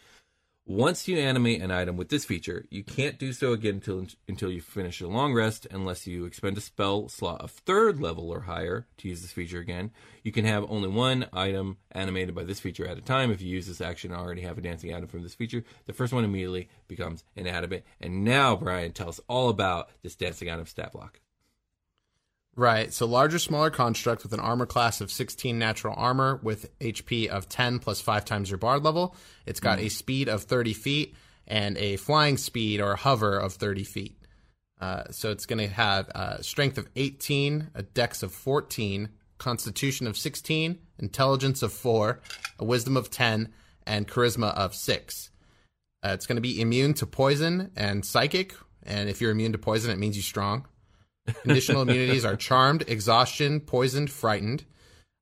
Once you animate an item with this feature, you can't do so again until until you finish a long rest unless you expend a spell slot of third level or higher to use this feature again. You can have only one item animated by this feature at a time. If you use this action and already have a dancing item from this feature, the first one immediately becomes inanimate. And now Brian tell us all about this dancing item stat block. Right. So larger, smaller construct with an armor class of 16 natural armor with HP of 10 plus 5 times your bard level. It's got a speed of 30 feet and a flying speed or hover of 30 feet. Uh, so it's going to have a strength of 18, a dex of 14, constitution of 16, intelligence of 4, a wisdom of 10, and charisma of 6. Uh, it's going to be immune to poison and psychic. And if you're immune to poison, it means you're strong. Conditional immunities are charmed, exhaustion, poisoned, frightened.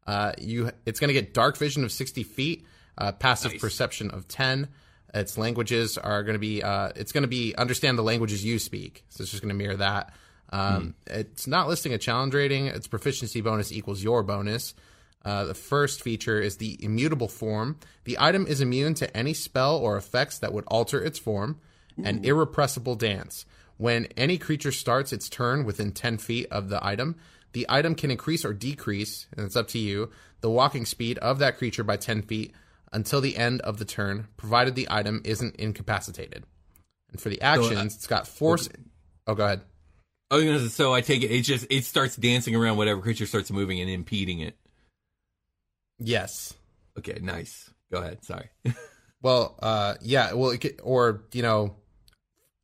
Uh, you, it's going to get dark vision of 60 feet, uh, passive Nice. perception of 10. Its languages are going to be, uh, it's going to be understand the languages you speak. So it's just going to mirror that. Um, It's not listing a challenge rating. Its proficiency bonus equals your bonus. Uh, the first feature is the immutable form. The item is immune to any spell or effects that would alter its form. An irrepressible dance. When any creature starts its turn within 10 feet of the item, the item can increase or decrease, and it's up to you, the walking speed of that creature by 10 feet until the end of the turn, provided the item isn't incapacitated. And for the actions, it's got force. Oh, go ahead. Oh, you know, so I take it. It just it starts dancing around whatever creature starts moving and impeding it. Yes. Okay, nice. Go ahead. Sorry. Well, uh, yeah. Well, it could, or you know,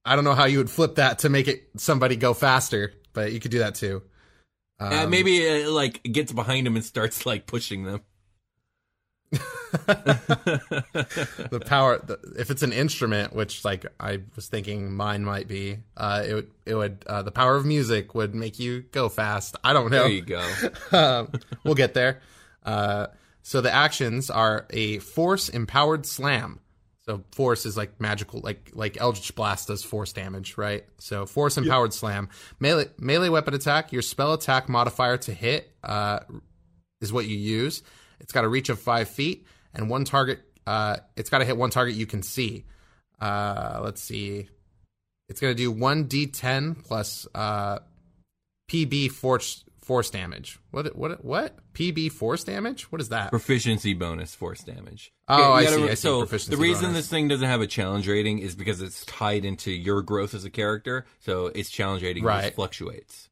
I don't know how you would flip that to make it somebody go faster, but you could do that too. Uh, Um, maybe it, like gets behind him and starts like pushing them. the power. The, if it's an instrument, which like I was thinking mine might be, uh, it would it would uh, the power of music would make you go fast. I don't know. There you go. um, we'll get there. Uh, so the actions are a force empowered slam. So force is like magical, like like Eldritch Blast does force damage, right? So force empowered slam, melee melee weapon attack. Your spell attack modifier to hit uh, is what you use. It's got a reach of five feet and one target. Uh, it's got to hit one target you can see. Uh, let's see. It's going to do one d10 plus uh, PB force force damage. What what what? PB force damage? What is that? Proficiency bonus force damage. Oh, I gotta see, I see, So the reason bonus. this thing doesn't have a challenge rating is because it's tied into your growth as a character. So its challenge rating just Right. fluctuates.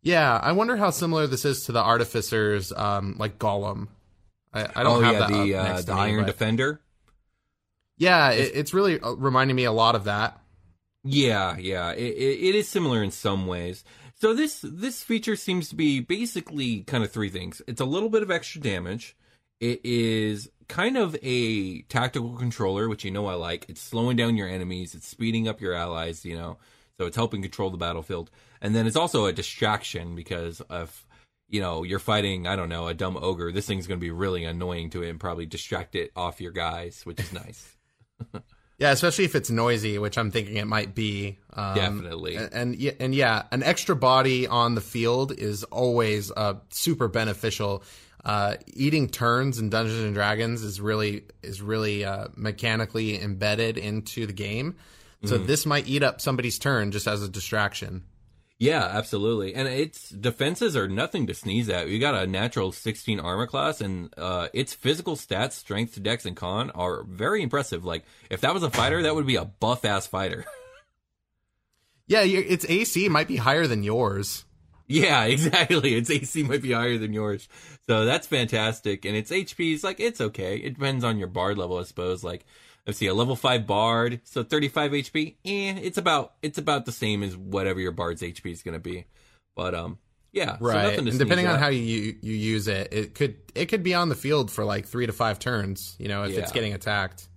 Yeah, I wonder how similar this is to the artificers, um, like golem. I, I don't oh have yeah, that the uh, the me, Iron but- Defender. Yeah, it, it's really uh, reminding me a lot of that. Yeah, yeah, it, it, it is similar in some ways. So this this feature seems to be basically kind of three things. It's a little bit of extra damage. It is kind of a tactical controller, which you know I like. It's slowing down your enemies. It's speeding up your allies. You know, so it's helping control the battlefield. And then it's also a distraction because if you know you're fighting, I don't know, a dumb ogre, this thing's going to be really annoying to it and probably distract it off your guys, which is nice. Yeah, especially if it's noisy, which I'm thinking it might be. Um, Definitely. And, and yeah- and yeah, an extra body on the field is always uh, super beneficial. Uh, eating turns in Dungeons and Dragons is really is really uh, mechanically embedded into the game. So Mm-hmm. this might eat up somebody's turn just as a distraction. Yeah, absolutely. And its defenses are nothing to sneeze at. You got a natural 16 armor class, and uh, its physical stats, strength, dex, and con are very impressive. Like, if that was a fighter, that would be a buff ass fighter. Yeah, its AC might be higher than yours. yeah, exactly. Its AC might be higher than yours. So that's fantastic. And its HP is like, it's okay. It depends on your bard level, I suppose. Like, let's see, a level 5 bard, so 35 HP, eh, it's about, it's about the same as whatever your bard's HP is going to be. But, um, yeah. so Right. nothing to and depending on at. how you you use it, it could it could be on the field for like 3 to 5 turns, you know, if it's getting attacked.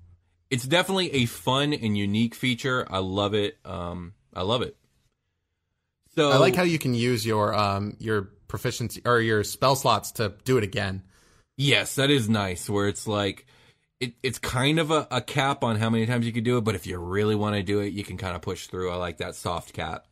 it's definitely a fun and unique feature. I love it. Um, I love it. So I like how you can use your um your proficiency or your spell slots to do it again. yes, that is nice. Where it's like it, it's kind of a, a cap on how many times you can do it, but if you really want to do it, you can kind of push through. I like that soft cap.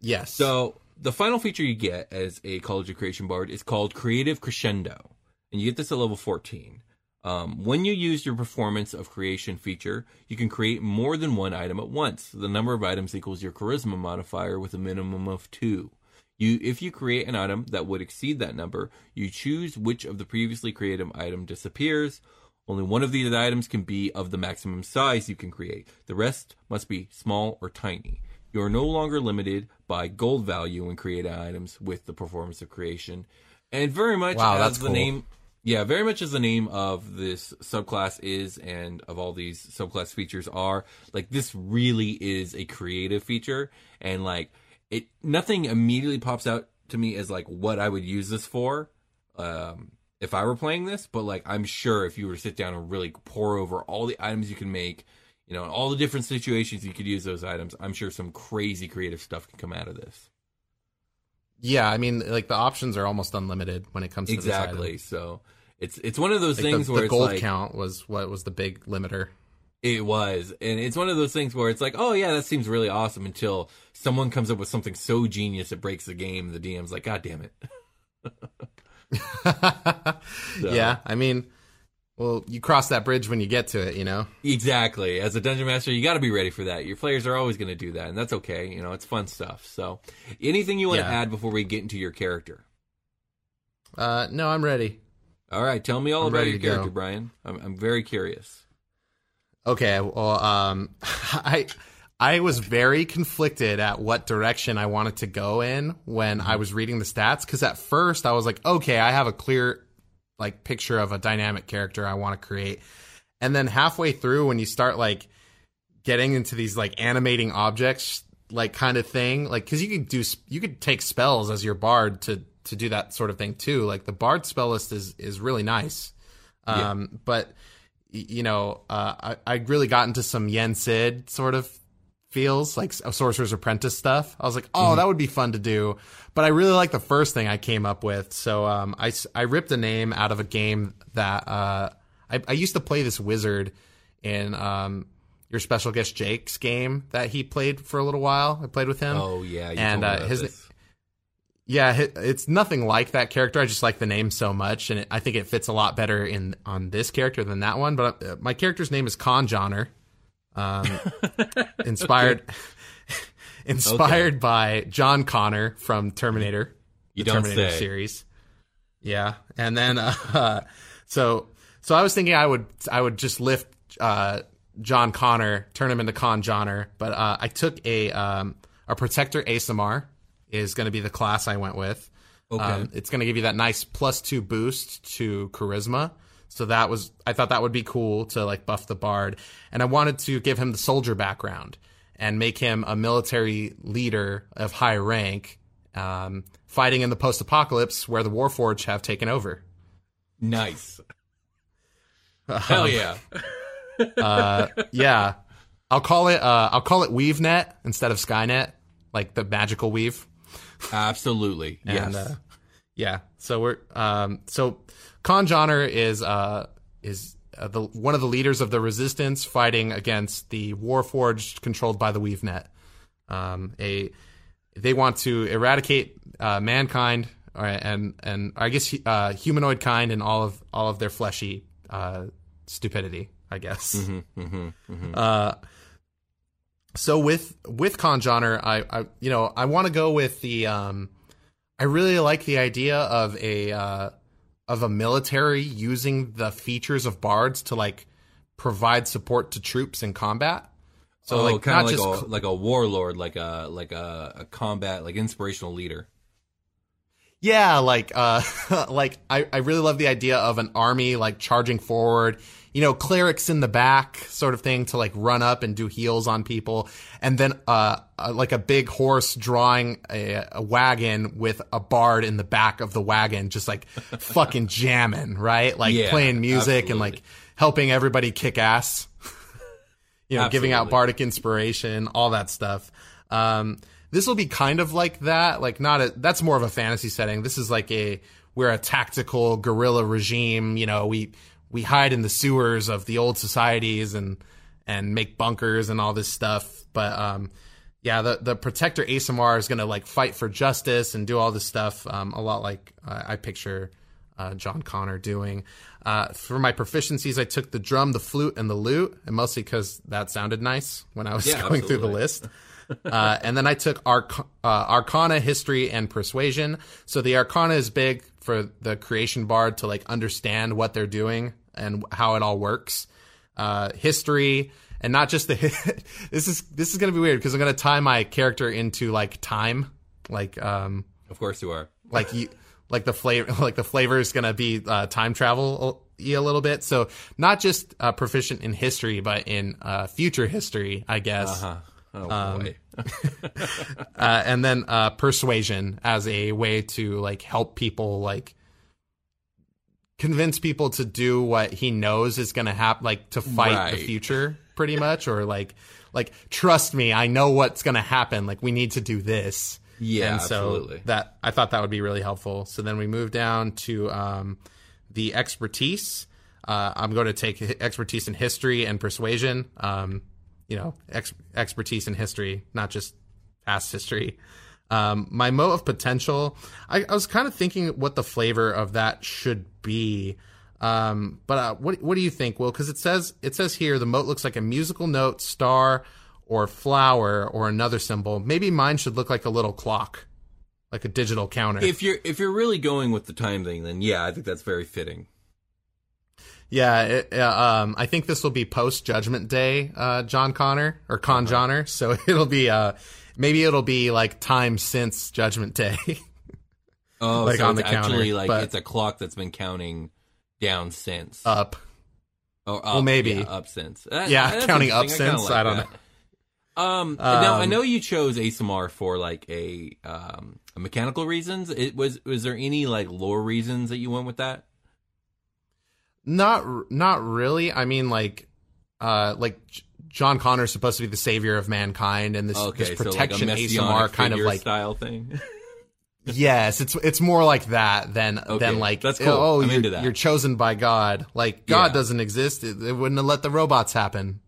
Yes. So the final feature you get as a College of Creation Bard is called Creative Crescendo, and you get this at level 14. Um, when you use your performance of creation feature, you can create more than one item at once. The number of items equals your charisma modifier with a minimum of two. You, if you create an item that would exceed that number, you choose which of the previously created item disappears. Only one of these items can be of the maximum size you can create. The rest must be small or tiny. You are no longer limited by gold value when creating items with the performance of creation. And very much Wow, as that's the cool. name yeah, very much as the name of this subclass is and of all these subclass features are, like this really is a creative feature and like it nothing immediately pops out to me as like what I would use this for. Um if I were playing this, but like I'm sure if you were to sit down and really pour over all the items you can make, you know, and all the different situations you could use those items, I'm sure some crazy creative stuff can come out of this. Yeah, I mean, like the options are almost unlimited when it comes to Exactly. So it's it's one of those. Like, things the, where the gold like, count was what was the big limiter. It was. And it's one of those things where it's like, oh, yeah, that seems really awesome until someone comes up with something so genius it breaks the game. The DM's like, God damn it. Yeah, I mean, well, you cross that bridge when you get to it, you know. Exactly. As a dungeon master, you got to be ready for that. Your players are always going to do that, and that's okay. You know, it's fun stuff. So, anything you want to Yeah. add before we get into your character? Uh, no, I'm ready. All right, tell me all I'm about your to go. character, Brian. I'm, I'm very curious. Okay, well, um, I I was very conflicted at what direction I wanted to go in when I was reading the stats because at first I was like, okay, I have a clear like picture of a dynamic character I want to create, and then halfway through when you start like getting into these like animating objects like kind of thing like because you could do you could take spells as your bard to to do that sort of thing too. Like the bard spell list is is really nice. Um but you know uh I, I really got into some yen sid sort of feels like a sorcerer's apprentice stuff i was like oh that would be fun to do but i really like the first thing i came up with so um i i ripped a name out of a game that uh i, I used to play this wizard in um your special guest Jake's game that he played for a little while. I played with him. Oh, yeah. You And, uh, his- this. Yeah, it's nothing like that character. I just like the name so much, and it, I think it fits a lot better in on this character than that one. But uh, my character's name is Con Johnner, um, inspired inspired by John Connor from Terminator, You the don't Terminator say. series. Yeah, and then uh, so so I was thinking I would I would just lift uh, John Connor, turn him into Con Johnner, but uh, I took a um, a Protector Aasimar is going to be the class I went with. Okay. Um, it's going to give you that nice plus two boost to charisma. So that was I thought that would be cool to like buff the bard, and I wanted to give him the soldier background and make him a military leader of high rank, um, fighting in the post-apocalypse where the Warforged have taken over. Nice. Hell yeah. Uh, yeah, I'll call it uh, I'll call it WeaveNet instead of Skynet, like the magical weave. Absolutely. Yes. And, uh, yeah. So we're um so Con Johnner is uh is uh, the one of the leaders of the resistance fighting against the Warforged controlled by the WeaveNet. Um a they want to eradicate uh, mankind uh, and and I guess uh, humanoid kind and all of all of their fleshy uh, stupidity. I guess. Uh, so with with Con Johnner, I, I you know I want to go with the um, I really like the idea of a uh, of a military using the features of bards to like provide support to troops in combat. So oh, like kind not of like just a like a warlord, like a like a, a combat, like inspirational leader. Yeah, like uh like I, I really love the idea of an army like charging forward, you know, clerics in the back sort of thing to like run up and do heals on people and then uh, uh like a big horse drawing a, a wagon with a bard in the back of the wagon just like fucking jamming, right? Like Yeah, playing music and like helping everybody kick ass. you know, giving out bardic inspiration, all that stuff. Um, this will be kind of like that, like not a. That's more of a fantasy setting. This is like a we're a tactical guerrilla regime. You know, we we hide in the sewers of the old societies and and make bunkers and all this stuff. But um, yeah, the the protector Aasimar is gonna like fight for justice and do all this stuff. Um, a lot like I I picture uh, John Connor doing. Uh, for my proficiencies, I took the drum, the flute, and the lute, and mostly because that sounded nice when I was Yeah, going through the list. uh, and then I took Arc- uh, Arcana, History, and Persuasion. So the Arcana is big for the creation bard to like understand what they're doing and how it all works. Uh, history, and not just the. this is this is gonna be weird because I'm gonna tie my character into like time, like um Of course you are. like you like the flavor like the flavor is gonna be uh, time travel a little bit. So not just uh, proficient in history, but in uh, future history, I guess. Huh. Oh Um, boy. uh, and then uh, persuasion as a way to like help people like convince people to do what he knows is going to happen like to fight the future pretty much or like like trust me i know what's going to happen. Like we need to do this. Yeah, and so absolutely. that i thought that would be really helpful. So then we move down to um, the expertise. Uh, i'm going to take expertise in history and persuasion. Um, you know ex- expertise in history not just past history um, my mote of potential I, I was kind of thinking what the flavor of that should be. Um, but uh, what what do you think? Will because it says it says here the mote looks like a musical note star or flower or another symbol. Maybe mine should look like a little clock like a digital counter. If you're if you're really going with the time thing, then yeah, I think that's very fitting. Yeah, it, uh, um, I think this will be post Judgment Day, uh, John Connor or Con Johnner. So it'll be, uh, maybe it'll be like time since Judgment Day. Oh, Like so on it's the counter, like but- it's a clock that's been counting down since. up. or up, well, maybe. yeah, up since. That- Yeah, counting up interesting. kinda since, I don't that. Um, now I Um, know you chose Aasimar for like a um mechanical reasons. It was was there any like lore reasons that you went with that? Not, not really. I mean, like, uh, like J- Connor is supposed to be the savior of mankind, and this, Okay, this so like protection Aasimar kind of like style thing. Yes, it's it's more like that than Okay, than like that's cool. oh I'm you're, into that. you're chosen by God. Like God Yeah. doesn't exist. It, it wouldn't have let the robots happen.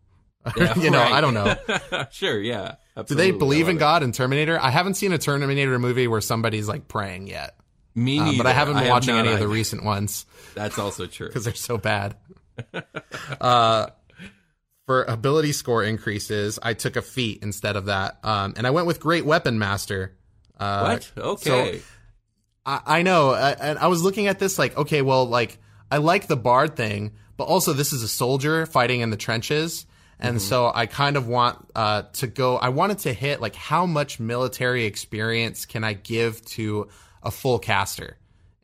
Yeah, you know, right. I don't know. sure, yeah. Do they believe in love God in Terminator? I haven't seen a Terminator movie where somebody's like praying yet, it. Me Uh, neither. but I haven't been have watching not any of the recent ones That's also true. because they're so bad. uh, for ability score increases, I took a feat instead of that, um, and I went with Great Weapon Master. Uh, What? Okay. I, I know, uh, and I was looking at this like, okay, well, like I like the bard thing, but also this is a soldier fighting in the trenches, and so I kind of want uh, to go. I wanted to hit like how much military experience can I give to a full caster,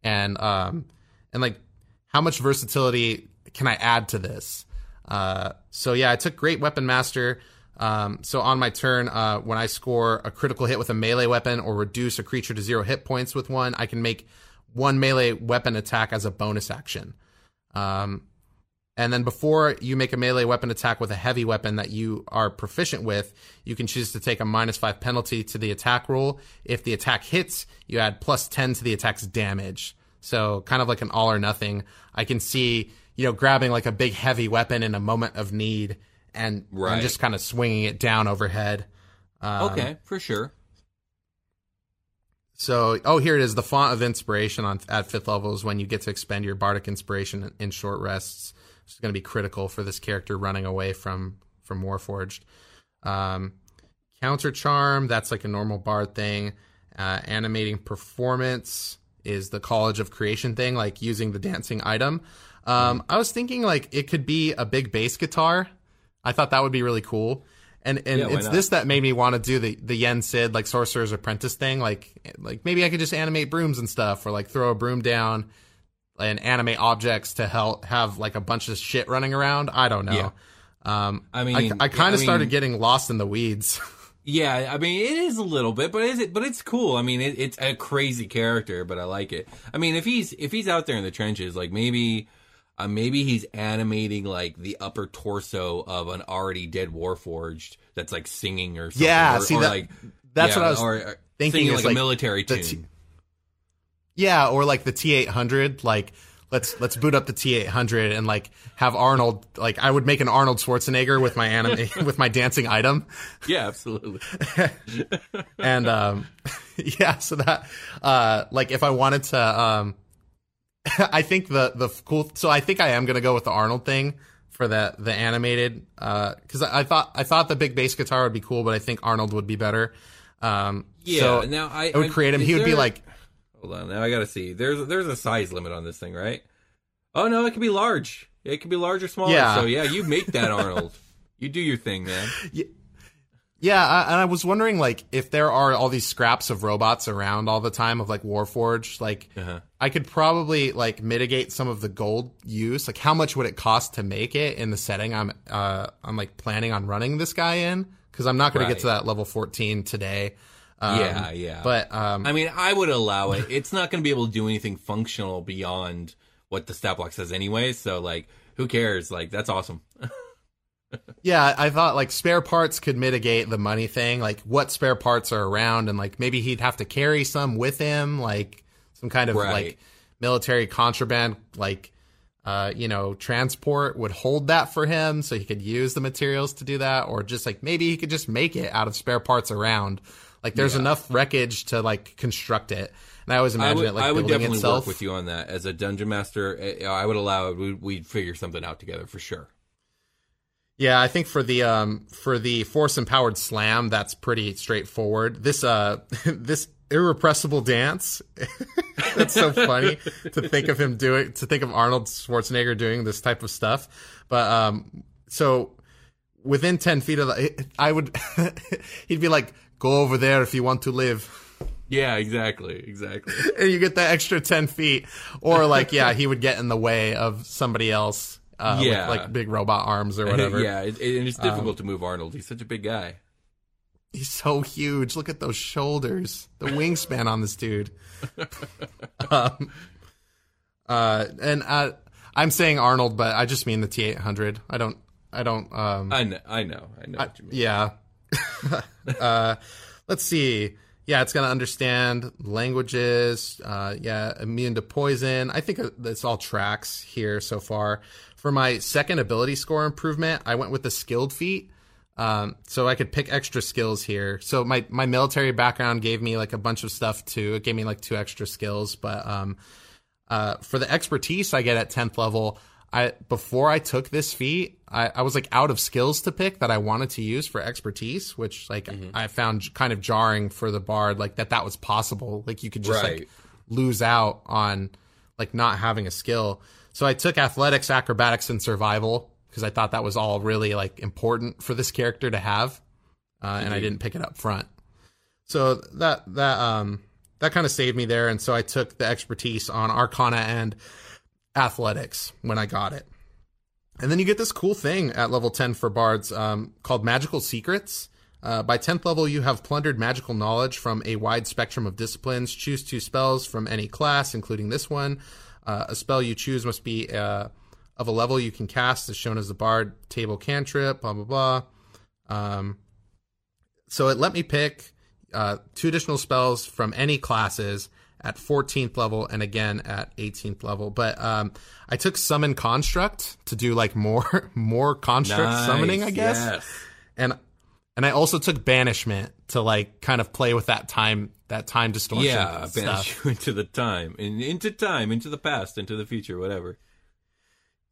and um, and like how much versatility can I add to this? Uh, so yeah, I took Great Weapon Master. Um, so on my turn, uh, when I score a critical hit with a melee weapon or reduce a creature to zero hit points with one, I can make one melee weapon attack as a bonus action. Um, and then before you make a melee weapon attack with a heavy weapon that you are proficient with, you can choose to take a minus five penalty to the attack roll. If the attack hits, you add plus 10 to the attack's damage. So kind of like an all or nothing. I can see, you know, grabbing like a big heavy weapon in a moment of need and, Right. and just kind of swinging it down overhead. Um, okay, for sure. So, oh, here it is. The font of inspiration on at fifth level is when you get to expend your bardic inspiration in, in short rests. It's going to be critical for this character running away from from Warforged. Um, counter charm. That's like a normal bard thing. Uh, animating performance is the College of Creation thing, like using the dancing item. Um, I was thinking like it could be a big bass guitar. I thought that would be really cool. And and Yeah, it's not? this that made me want to do the the Yen Sid like Sorcerer's Apprentice thing. Like like maybe I could just animate brooms and stuff, or like throw a broom down and animate objects to help have like a bunch of shit running around. I don't know. Yeah. Um, I mean, I, kind I of started mean- getting lost in the weeds. Yeah, I mean it is a little bit, but is it? But it's cool. I mean, it, it's a crazy character, but I like it. I mean, if he's if he's out there in the trenches, like maybe, uh, maybe he's animating like the upper torso of an already dead Warforged that's like singing or something. Yeah, or, see, or that- like that's yeah, what I was or, or thinking singing like, like, a military tune. t- yeah, or like the T eight hundred. Like let's let's boot up the T eight hundred and like have Arnold. Like I would make an Arnold Schwarzenegger with my anime with my dancing item. yeah, absolutely. and um yeah so that uh like if i wanted to um I think the the cool. So I think I am gonna go with the Arnold thing for the the animated because I, I thought I thought the big bass guitar would be cool, but I think Arnold would be better. Um, Yeah. so now I, I would create him. He would be like, Hold on. Now I gotta see. There's there's a size limit on this thing, right? Oh no, it can be large. It can be large or smaller. Yeah. So yeah, you make that Arnold. you do your thing, man. yeah. I, and I was wondering like if there are all these scraps of robots around all the time of like Warforged, like Uh-huh. I could probably like mitigate some of the gold use. Like how much would it cost to make it in the setting I'm uh I'm like planning on running this guy in because I'm not going to get to that level 14 today. Um, yeah, yeah. But um, I mean, I would allow it. It's not going to be able to do anything functional beyond what the stat block says anyway. So like, who cares? Like, that's awesome. Yeah, I thought like spare parts could mitigate the money thing. Like what spare parts are around, and like maybe he'd have to carry some with him, like some kind of Right. like military contraband, like uh, you know, transport would hold that for him, so he could use the materials to do that, or just like maybe he could just make it out of spare parts around. Like there's Yeah. enough wreckage to like construct it, and I always I imagine would, it like I would building definitely itself. work with you on that as a dungeon master. eh, I would allow it. We'd, we'd figure something out together for sure. Yeah, I think for the um for the force empowered slam, that's pretty straightforward. This uh this irrepressible dance, that's so funny to think of him doing to think of Arnold Schwarzenegger doing this type of stuff. But um so within ten feet of the, I would he'd be like, go over there if you want to live. Yeah, exactly, exactly. and you get that extra 10 feet or like yeah he would get in the way of somebody else uh, Yeah. with like big robot arms or whatever yeah, it, it- it's difficult to move Arnold. He's such a big guy. He's so huge. Look at those shoulders, the wingspan on this dude. um, uh, and uh, I'm saying Arnold, but I just mean the T800. I don't. I don't. Um, I know, I know, I know what you mean. yeah. uh, let's see. Yeah, it's gonna understand languages. Uh, yeah, immune to poison. I think this all tracks here so far. For my second ability score improvement, I went with the skilled feat. Um, so I could pick extra skills here. So my my military background gave me like a bunch of stuff too. It gave me like two extra skills, but um, uh, for the expertise I get at 10th level, I before I took this feat, I, I was like out of skills to pick that I wanted to use for expertise, which like I found kind of jarring for the bard, like that that was possible. Like you could just Right. like lose out on like not having a skill. So I took athletics, acrobatics, and survival because I thought that was all really like important for this character to have, uh, and I didn't pick it up front. So that that um that kind of saved me there, and so I took the expertise on Arcana and athletics when I got it. And then you get this cool thing at level 10 for bards um, called Magical Secrets. Uh, by 10th level, you have plundered magical knowledge from a wide spectrum of disciplines. Choose two spells from any class, including this one. Uh, a spell you choose must be uh, of a level you can cast, as shown as the bard table cantrip, blah, blah, blah. Um, so it let me pick uh, two additional spells from any classes at 14th level and again at 18th level. But um, I took summon construct to do like more more construct Nice, summoning, I guess. yes. And and I also took banishment to like kind of play with that time that time distortion Yeah, stuff. banish you into the time, in, into time, into the past, into the future, whatever.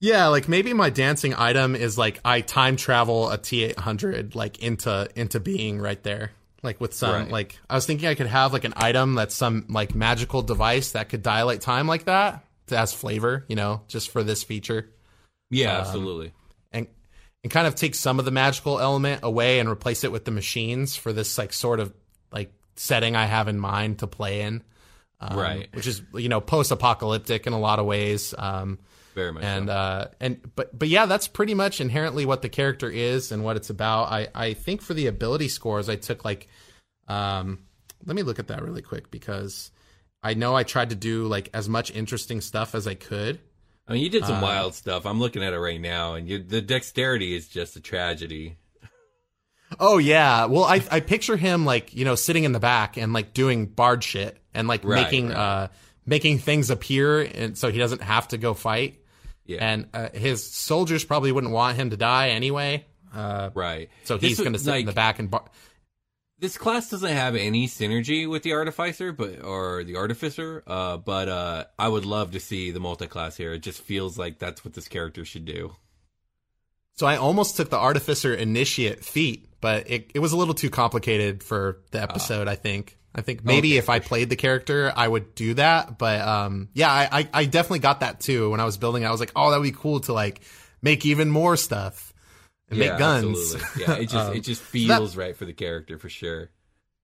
Yeah, like maybe my dancing item is like I time travel a T eight hundred like into into being right there. Like with some Right. like I was thinking I could have like an item that's some like magical device that could dilate time like that to has flavor, you know, just for this feature. Yeah, Um, absolutely. And and kind of take some of the magical element away and replace it with the machines for this like sort of like setting I have in mind to play in. Um, Right. Which is, you know, post apocalyptic in a lot of ways. Um Very much. and so. uh and but but yeah that's pretty much inherently what the character is and what it's about i i think for the ability scores i took like um let me look at that really quick because i know i tried to do like as much interesting stuff as i could I mean, you did uh, some wild stuff. I'm looking at it right now, and you, the dexterity is just a tragedy. oh yeah well i i picture him like you know sitting in the back and like doing bard shit and like Right, making right. uh making things appear and so he doesn't have to go fight Yeah, and uh, his soldiers probably wouldn't want him to die anyway uh right. So he's going to sit in the back and bar- this class doesn't have any synergy with the artificer, but or the artificer. Uh, but uh, I would love to see the multi-class here. It just feels like that's what this character should do. So I almost took the artificer initiate feat, but it, it was a little too complicated for the episode. I think. I think maybe Okay, if I played the character, I would do that. But um, yeah, I, I I definitely got that too when I was building. I was like, oh, that would be cool to like make even more stuff and yeah, make guns. absolutely. Yeah, it just Um, it just that- feels right for the character for sure.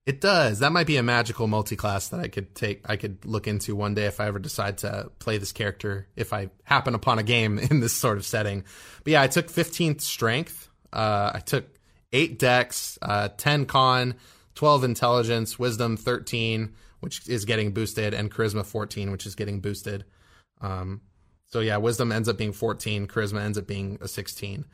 It does. That might be a magical multi-class that I could take. I could look into one day if I ever decide to play this character. If I happen upon a game in this sort of setting. But yeah, I took 15th strength. Uh, I took eight dex, uh, 10 con, 12 intelligence, wisdom 13, which is getting boosted, and charisma 14, which is getting boosted. Um, so yeah, wisdom ends up being 14, charisma ends up being a 16.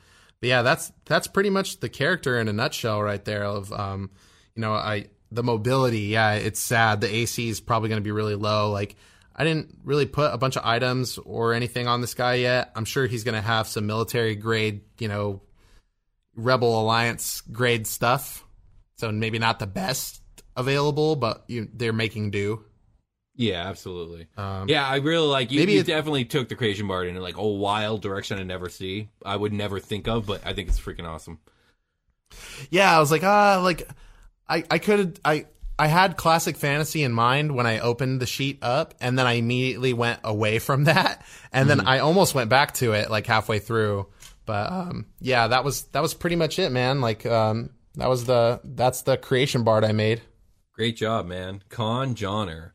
But yeah, that's that's pretty much the character in a nutshell right there. Of um, you know, I the mobility. Yeah, it's sad. The AC is probably going to be really low. Like I didn't really put a bunch of items or anything on this guy yet. I'm sure he's going to have some military grade, you know, Rebel Alliance grade stuff. So maybe not the best available, but you, they're making do. Yeah, absolutely. Um, yeah, I really like you. maybe you it- definitely took the creation bard in like a wild direction I never see. I would never think of, but I think it's freaking awesome. yeah, I was like, ah, like I, I could, I, I had classic fantasy in mind when I opened the sheet up, and then I immediately went away from that, and then I almost went back to it like halfway through. But um, yeah, that was that was pretty much it, man. Like um, that was the that's the creation bard I made. Great job, man. Con Johnner.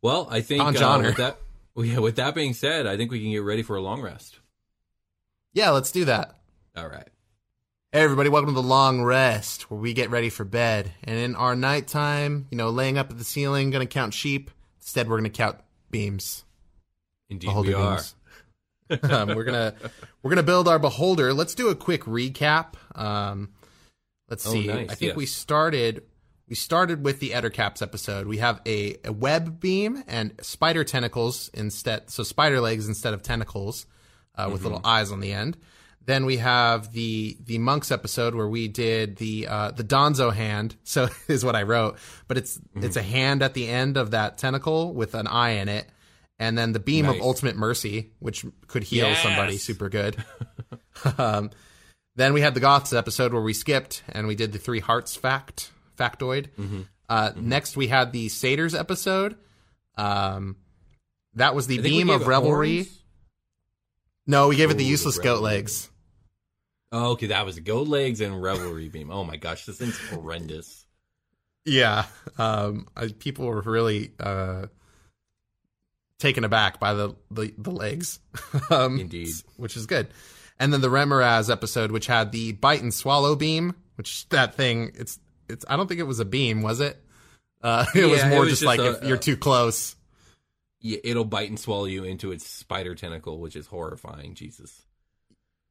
Well, I think Con uh, Johnner. with that well, yeah, with that being said, I think we can get ready for a long rest. Yeah, let's do that. All right. Hey everybody, welcome to the long rest where we get ready for bed. And in our nighttime, you know, laying up at the ceiling, gonna count sheep. Instead, we're gonna count beams. Indeed beholder we are. beams. um, we're gonna we're gonna build our beholder. Let's do a quick recap. Um, let's Oh, see. nice, I think yes. we started we started with the Ettercaps episode. We have a, a web beam and spider tentacles instead, so spider legs instead of tentacles, uh, with little eyes on the end. Then we have the the monks episode where we did the uh, the Donzo hand. So is what I wrote, but it's it's a hand at the end of that tentacle with an eye in it, and then the beam of ultimate mercy, which could heal somebody super good. um, then we had the Goths episode where we skipped and we did the three hearts fact factoid. Mm-hmm. Uh, Next we had the satyrs episode. Um, that was the I beam of revelry. horns. No, we gave it the Ooh, the useless goat legs. Oh, okay, that was goat legs and revelry beam. Oh my gosh, this thing's horrendous. Yeah, um, I, people were really uh, taken aback by the the, the legs. um, Indeed. which is good. And then the Remorhaz episode, which had the bite and swallow beam, which that thing, it's it's. I don't think it was a beam, was it? Uh, it was Yeah, it more was just, just like a- if you're too close. Yeah, it'll bite and swallow you into its spider tentacle, which is horrifying. Jesus.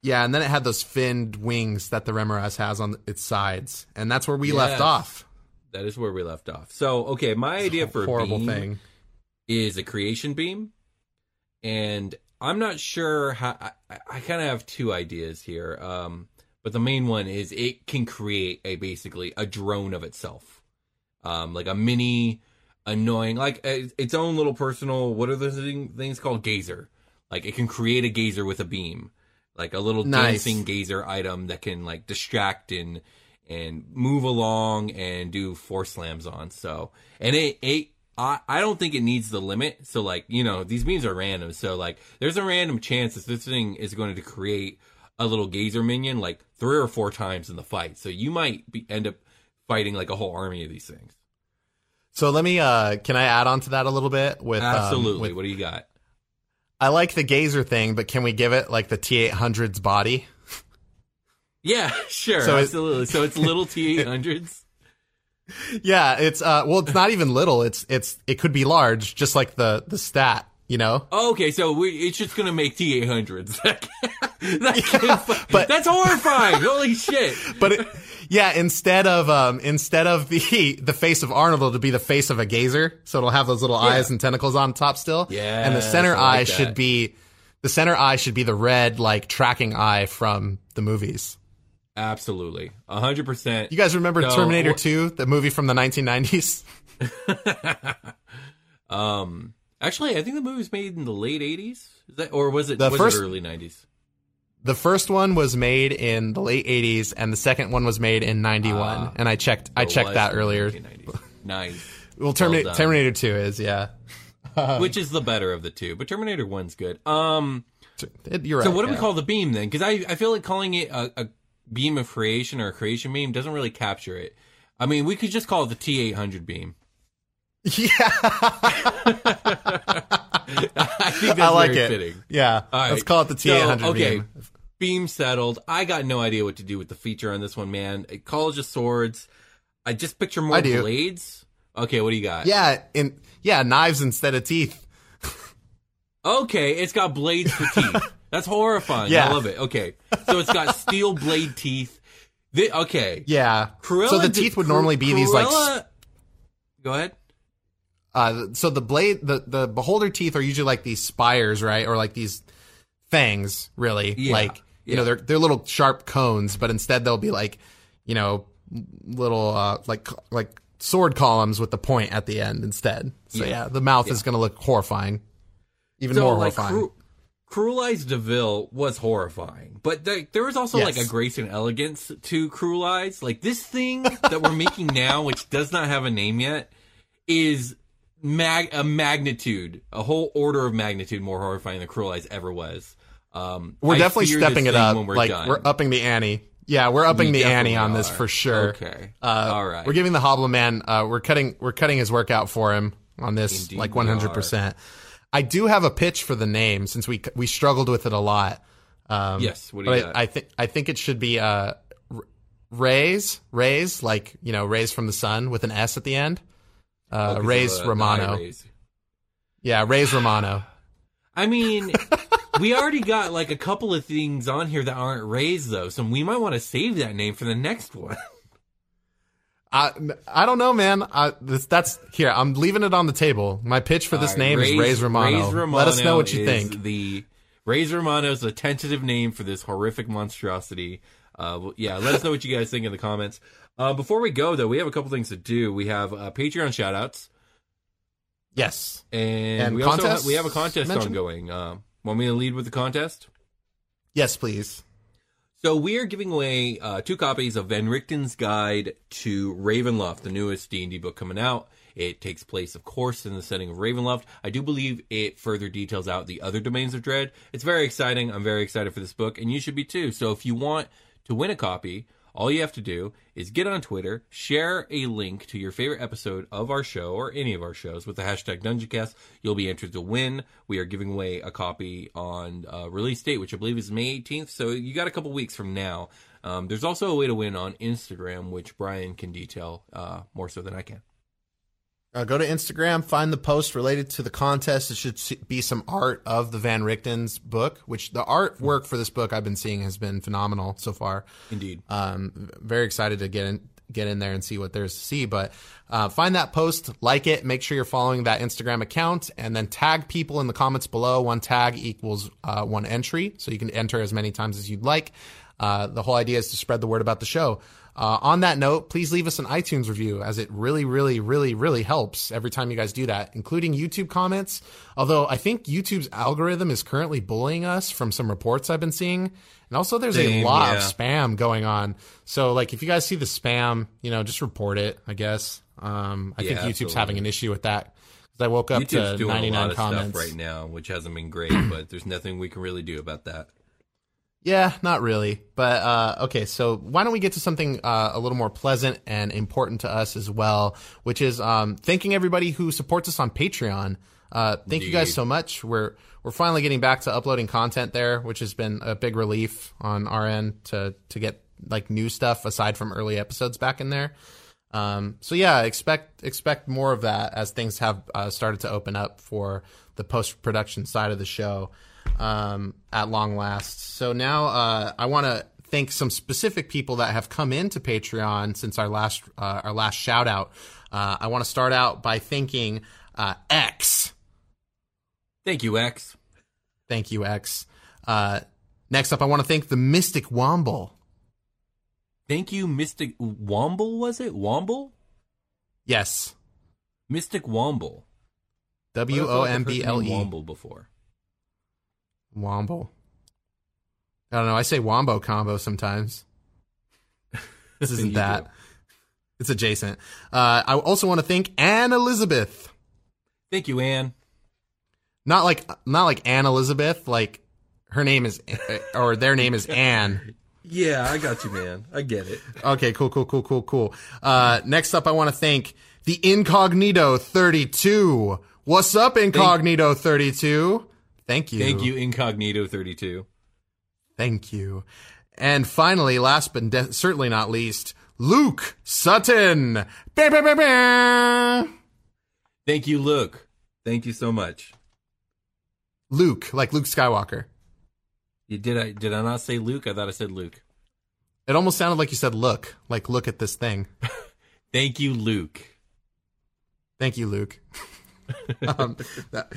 Yeah, and then it had those finned wings that the Remorhaz has on its sides, and that's where we left off. That is where we left off. So, okay, my idea for a horrible beam thing. is a creation beam, and I'm not sure how. I, I- kind of have two ideas here, um, but the main one is it can create a basically a drone of itself, um, like a mini annoying, like uh, its own little personal. What are those thing- things called? Gazer. Like it can create a gazer with a beam, like a little Nice. dancing gazer item that can like distract and and move along and do force slams on. So and it it I, I don't think it needs the limit. So like you know these beams are random. So like there's a random chance that this thing is going to create a little gazer minion like three or four times in the fight. So you might be, end up fighting like a whole army of these things. So let me. uh Can I add on to that a little bit? With um, Absolutely. with- what do you got? I like the gazer thing, but can we give it like the T800's body? Yeah, sure, So it- absolutely. so it's little T eight hundreds. Yeah, it's uh well it's not even little, it's it's it could be large, just like the the stat, you know? Okay, so we, it's just gonna make T eight hundreds. But that's horrifying. Holy shit! But it, yeah, instead of um instead of the the face of Arnold it'll be the face of a gazer, so it'll have those little eyes and tentacles on top still. Yeah. And the center like eye that. should be the center eye should be the red like tracking eye from the movies. Absolutely, hundred percent. You guys remember So, Terminator 2, the movie from the 1990s? um, actually, I think the movie was made in the late '80s. Is that, or was it The was first- it early '90s? The first one was made in the late 80s, and the second one was made in 91. Ah. and I checked, I checked that earlier. 1990s. Nice. Well, Terminator, done. Terminator 2 is, yeah. Which is the better of the two? But Terminator One's good. Um, It- right. so what do we call the beam then? Because I I feel like calling it a, a beam of creation or a creation beam doesn't really capture it. I mean, we could just call it the T eight hundred beam. Yeah. I think that's I like very it. fitting. Yeah. All right. Let's call it the T800 So, okay. beam. Beam settled. I got no idea what to do with the feature on this one, man. College of Swords. I just picture more blades. Okay, what do you got? Yeah, in yeah, knives instead of teeth. Okay, it's got blades for teeth. That's horrifying. Yeah. I love it. Okay, so it's got steel blade teeth. The, okay, Yeah. Cruella so the teeth would Cru- normally be these like Go ahead. uh so the blade the the beholder teeth are usually like these spires, right? Or like these fangs, really. Yeah, Like you yeah. know, they're they're little sharp cones, but instead they'll be like, you know, little uh like like sword columns with the point at the end instead. So Yeah. yeah, the mouth is going to look horrifying. Even so more like horrifying. Cru- Cruel Eyes Deville was horrifying, but there, there was also like a grace and elegance to Cruel Eyes. Like this thing that we're making now, which does not have a name yet, is mag- a magnitude, a whole order of magnitude more horrifying than Cruel Eyes ever was. Um, we're I definitely stepping it up. when we're like done. we're upping the ante. Yeah, we're upping We the ante on this for sure. Okay. Uh, All right. We're giving the Hobble Man. Uh, we're cutting. We're cutting his work out for him on this, Indeed like one hundred percent. I do have a pitch for the name since we we struggled with it a lot. Um, Yes, what do you but got? I, I think I think it should be uh, rays, rays, like you know, rays from the sun with an S at the end. Oh, Uh, of rays the high Romano. rays. Yeah, rays Romano. I mean, we already got like a couple of things on here that aren't rays though, so we might want to save that name for the next one. I I don't know, man. I, this, that's here. I'm leaving it on the table. My pitch for this right, name is Rays Romano. Rays Let us know what you think. The Rays Romano is a tentative name for this horrific monstrosity. Uh, well, yeah, let us know what you guys think in the comments. Uh, before we go though, we have a couple things to do. We have uh, Patreon shoutouts, Yes. and, And we also have, we have a contest mentioned? ongoing. Uh, want me to lead with the contest? Yes, please. So we are giving away uh, two copies of Van Richten's Guide to Ravenloft, the newest D and D book coming out. It takes place, of course, in the setting of Ravenloft. I do believe it further details out the other domains of Dread. It's very exciting. I'm very excited for this book, and you should be too. So if you want to win a copy, all you have to do is get on Twitter, share a link to your favorite episode of our show or any of our shows with the hashtag DungeonCast. You'll be entered to win. We are giving away a copy on uh, release date, which I believe is May 18th. So you got a couple weeks from now. Um, there's also a way to win on Instagram, which Brian can detail uh, more so than I can. Uh, go to Instagram, find the post related to the contest. It should be some art of the Van Richten's book, which the artwork for this book I've been seeing has been phenomenal so far. Indeed. Um, very excited to get in get in there and see what there's to see. But uh, find that post, like it, make sure you're following that Instagram account, and then tag people in the comments below. One tag equals uh, one entry, so you can enter as many times as you'd like. Uh, the whole idea is to spread the word about the show. Uh, on that note, please leave us an iTunes review as it really, really, really, really helps every time you guys do that, including YouTube comments. Although I think YouTube's algorithm is currently bullying us from some reports I've been seeing. And also there's a lot yeah. of spam going on. So like if you guys see the spam, you know, just report it, I guess. Um, I think YouTube's absolutely. having an issue with that. I woke up YouTube's to doing a 99 lot of comments. stuff right now, which hasn't been great, but there's nothing we can really do about that. Yeah, not really. But uh, okay, so why don't we get to something uh, a little more pleasant and important to us as well, which is um, thanking everybody who supports us on Patreon. Uh, thank you guys so much. We're we're finally getting back to uploading content there, which has been a big relief on our end to to get like new stuff aside from early episodes back in there. Um, so yeah, expect expect more of that as things have uh, started to open up for the post production side of the show um, at long last. So now uh, I want to thank some specific people that have come into Patreon since our last uh, our last shout out. Uh, I want to start out by thanking uh, X. Thank you, X. Thank you, X. Uh, next up, I want to thank the Mystic Womble. Thank you, Mystic Womble. Was it Womble? Yes. Mystic Womble. W O M B L E. Womble before. Wombo. I don't know. I say wombo combo sometimes. This isn't that. do. It's adjacent. Uh, I also want to thank Anne Elizabeth. Thank you, Anne. Not like not like Anne Elizabeth. Like her name is or their name is Anne. Yeah, I got you, man. I get it. Okay, cool, cool, cool, cool, cool. Uh, next up, I want to thank the Incognito 32. What's up, Incognito 32? Thank you. Thank you, Incognito thirty two. Thank you. And finally, last but de- certainly not least, Luke Sutton. Bah, bah, bah. Thank you, Luke. Thank you so much. Luke, like Luke Skywalker. You did I did I not say Luke? I thought I said Luke. It almost sounded like you said look, like look at this thing. Thank you, Luke. Thank you, Luke. um, that-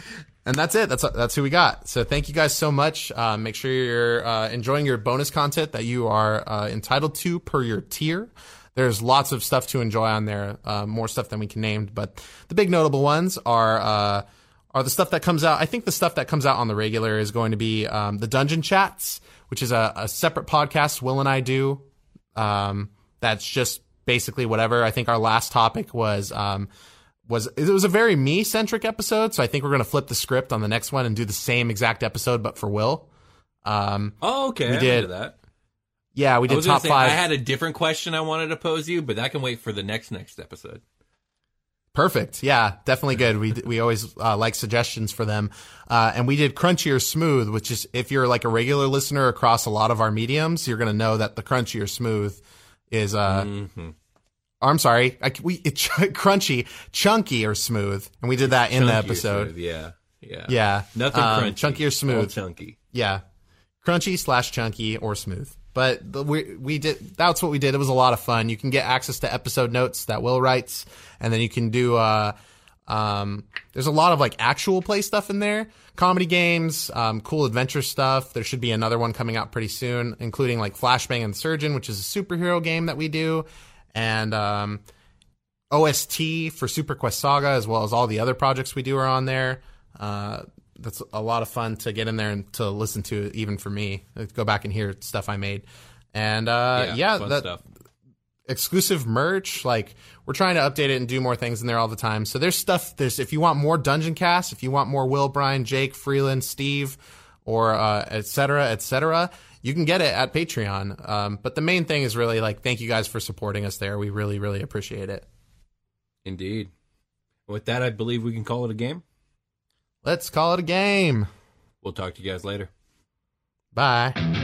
and that's it. That's that's who we got. So thank you guys so much. Uh, make sure you're uh, enjoying your bonus content that you are uh, entitled to per your tier. There's lots of stuff to enjoy on there, uh, more stuff than we can name, but the big notable ones are uh, are the stuff that comes out. I think the stuff that comes out on the regular is going to be um, the Dungeon Chats, which is a, a separate podcast Will and I do. Um, that's just basically whatever. I think our last topic was um, was it was a very me centric episode, so I think we're gonna flip the script on the next one and do the same exact episode, but for Will. Um, Oh, okay. We did that. yeah, we did top say, five. I had a different question I wanted to pose you, but that can wait for the next next episode. Perfect. Yeah, definitely good. We we always uh, like suggestions for them. Uh, and we did crunchy or smooth, which is if you're like a regular listener across a lot of our mediums, you're gonna know that the crunchy or smooth is uh. Mm-hmm. Or I'm sorry, I, we it, crunchy, chunky or smooth, and we did that in the Chunky or episode. smooth, Yeah, yeah, Yeah, Nothing Um, crunchy, chunky or all smooth. chunky. Yeah, crunchy slash chunky or smooth. But the, we we did that's what we did. It was a lot of fun. You can get access to episode notes that Will writes, and then you can do. Uh, um, there's a lot of like actual play stuff in there, comedy games, um, cool adventure stuff. There should be another one coming out pretty soon, including like Flashbang and the Surgeon, which is a superhero game that we do, and um, OST for Super Quest Saga, as well as all the other projects we do are on there. Uh, that's a lot of fun to get in there and to listen to, even for me. Go back and hear stuff I made. And uh, yeah, fun that, stuff. exclusive merch. Like we're trying to update it and do more things in there all the time. So there's stuff. There's if you want more Dungeon Cast, if you want more Will, Brian, Jake, Freeland, Steve, or uh, et cetera, et cetera, you can get it at Patreon. Um, but the main thing is really like thank you guys for supporting us there. We really, really appreciate it. Indeed. With that, I believe we can call it a game. Let's call it a game. We'll talk to you guys later. Bye.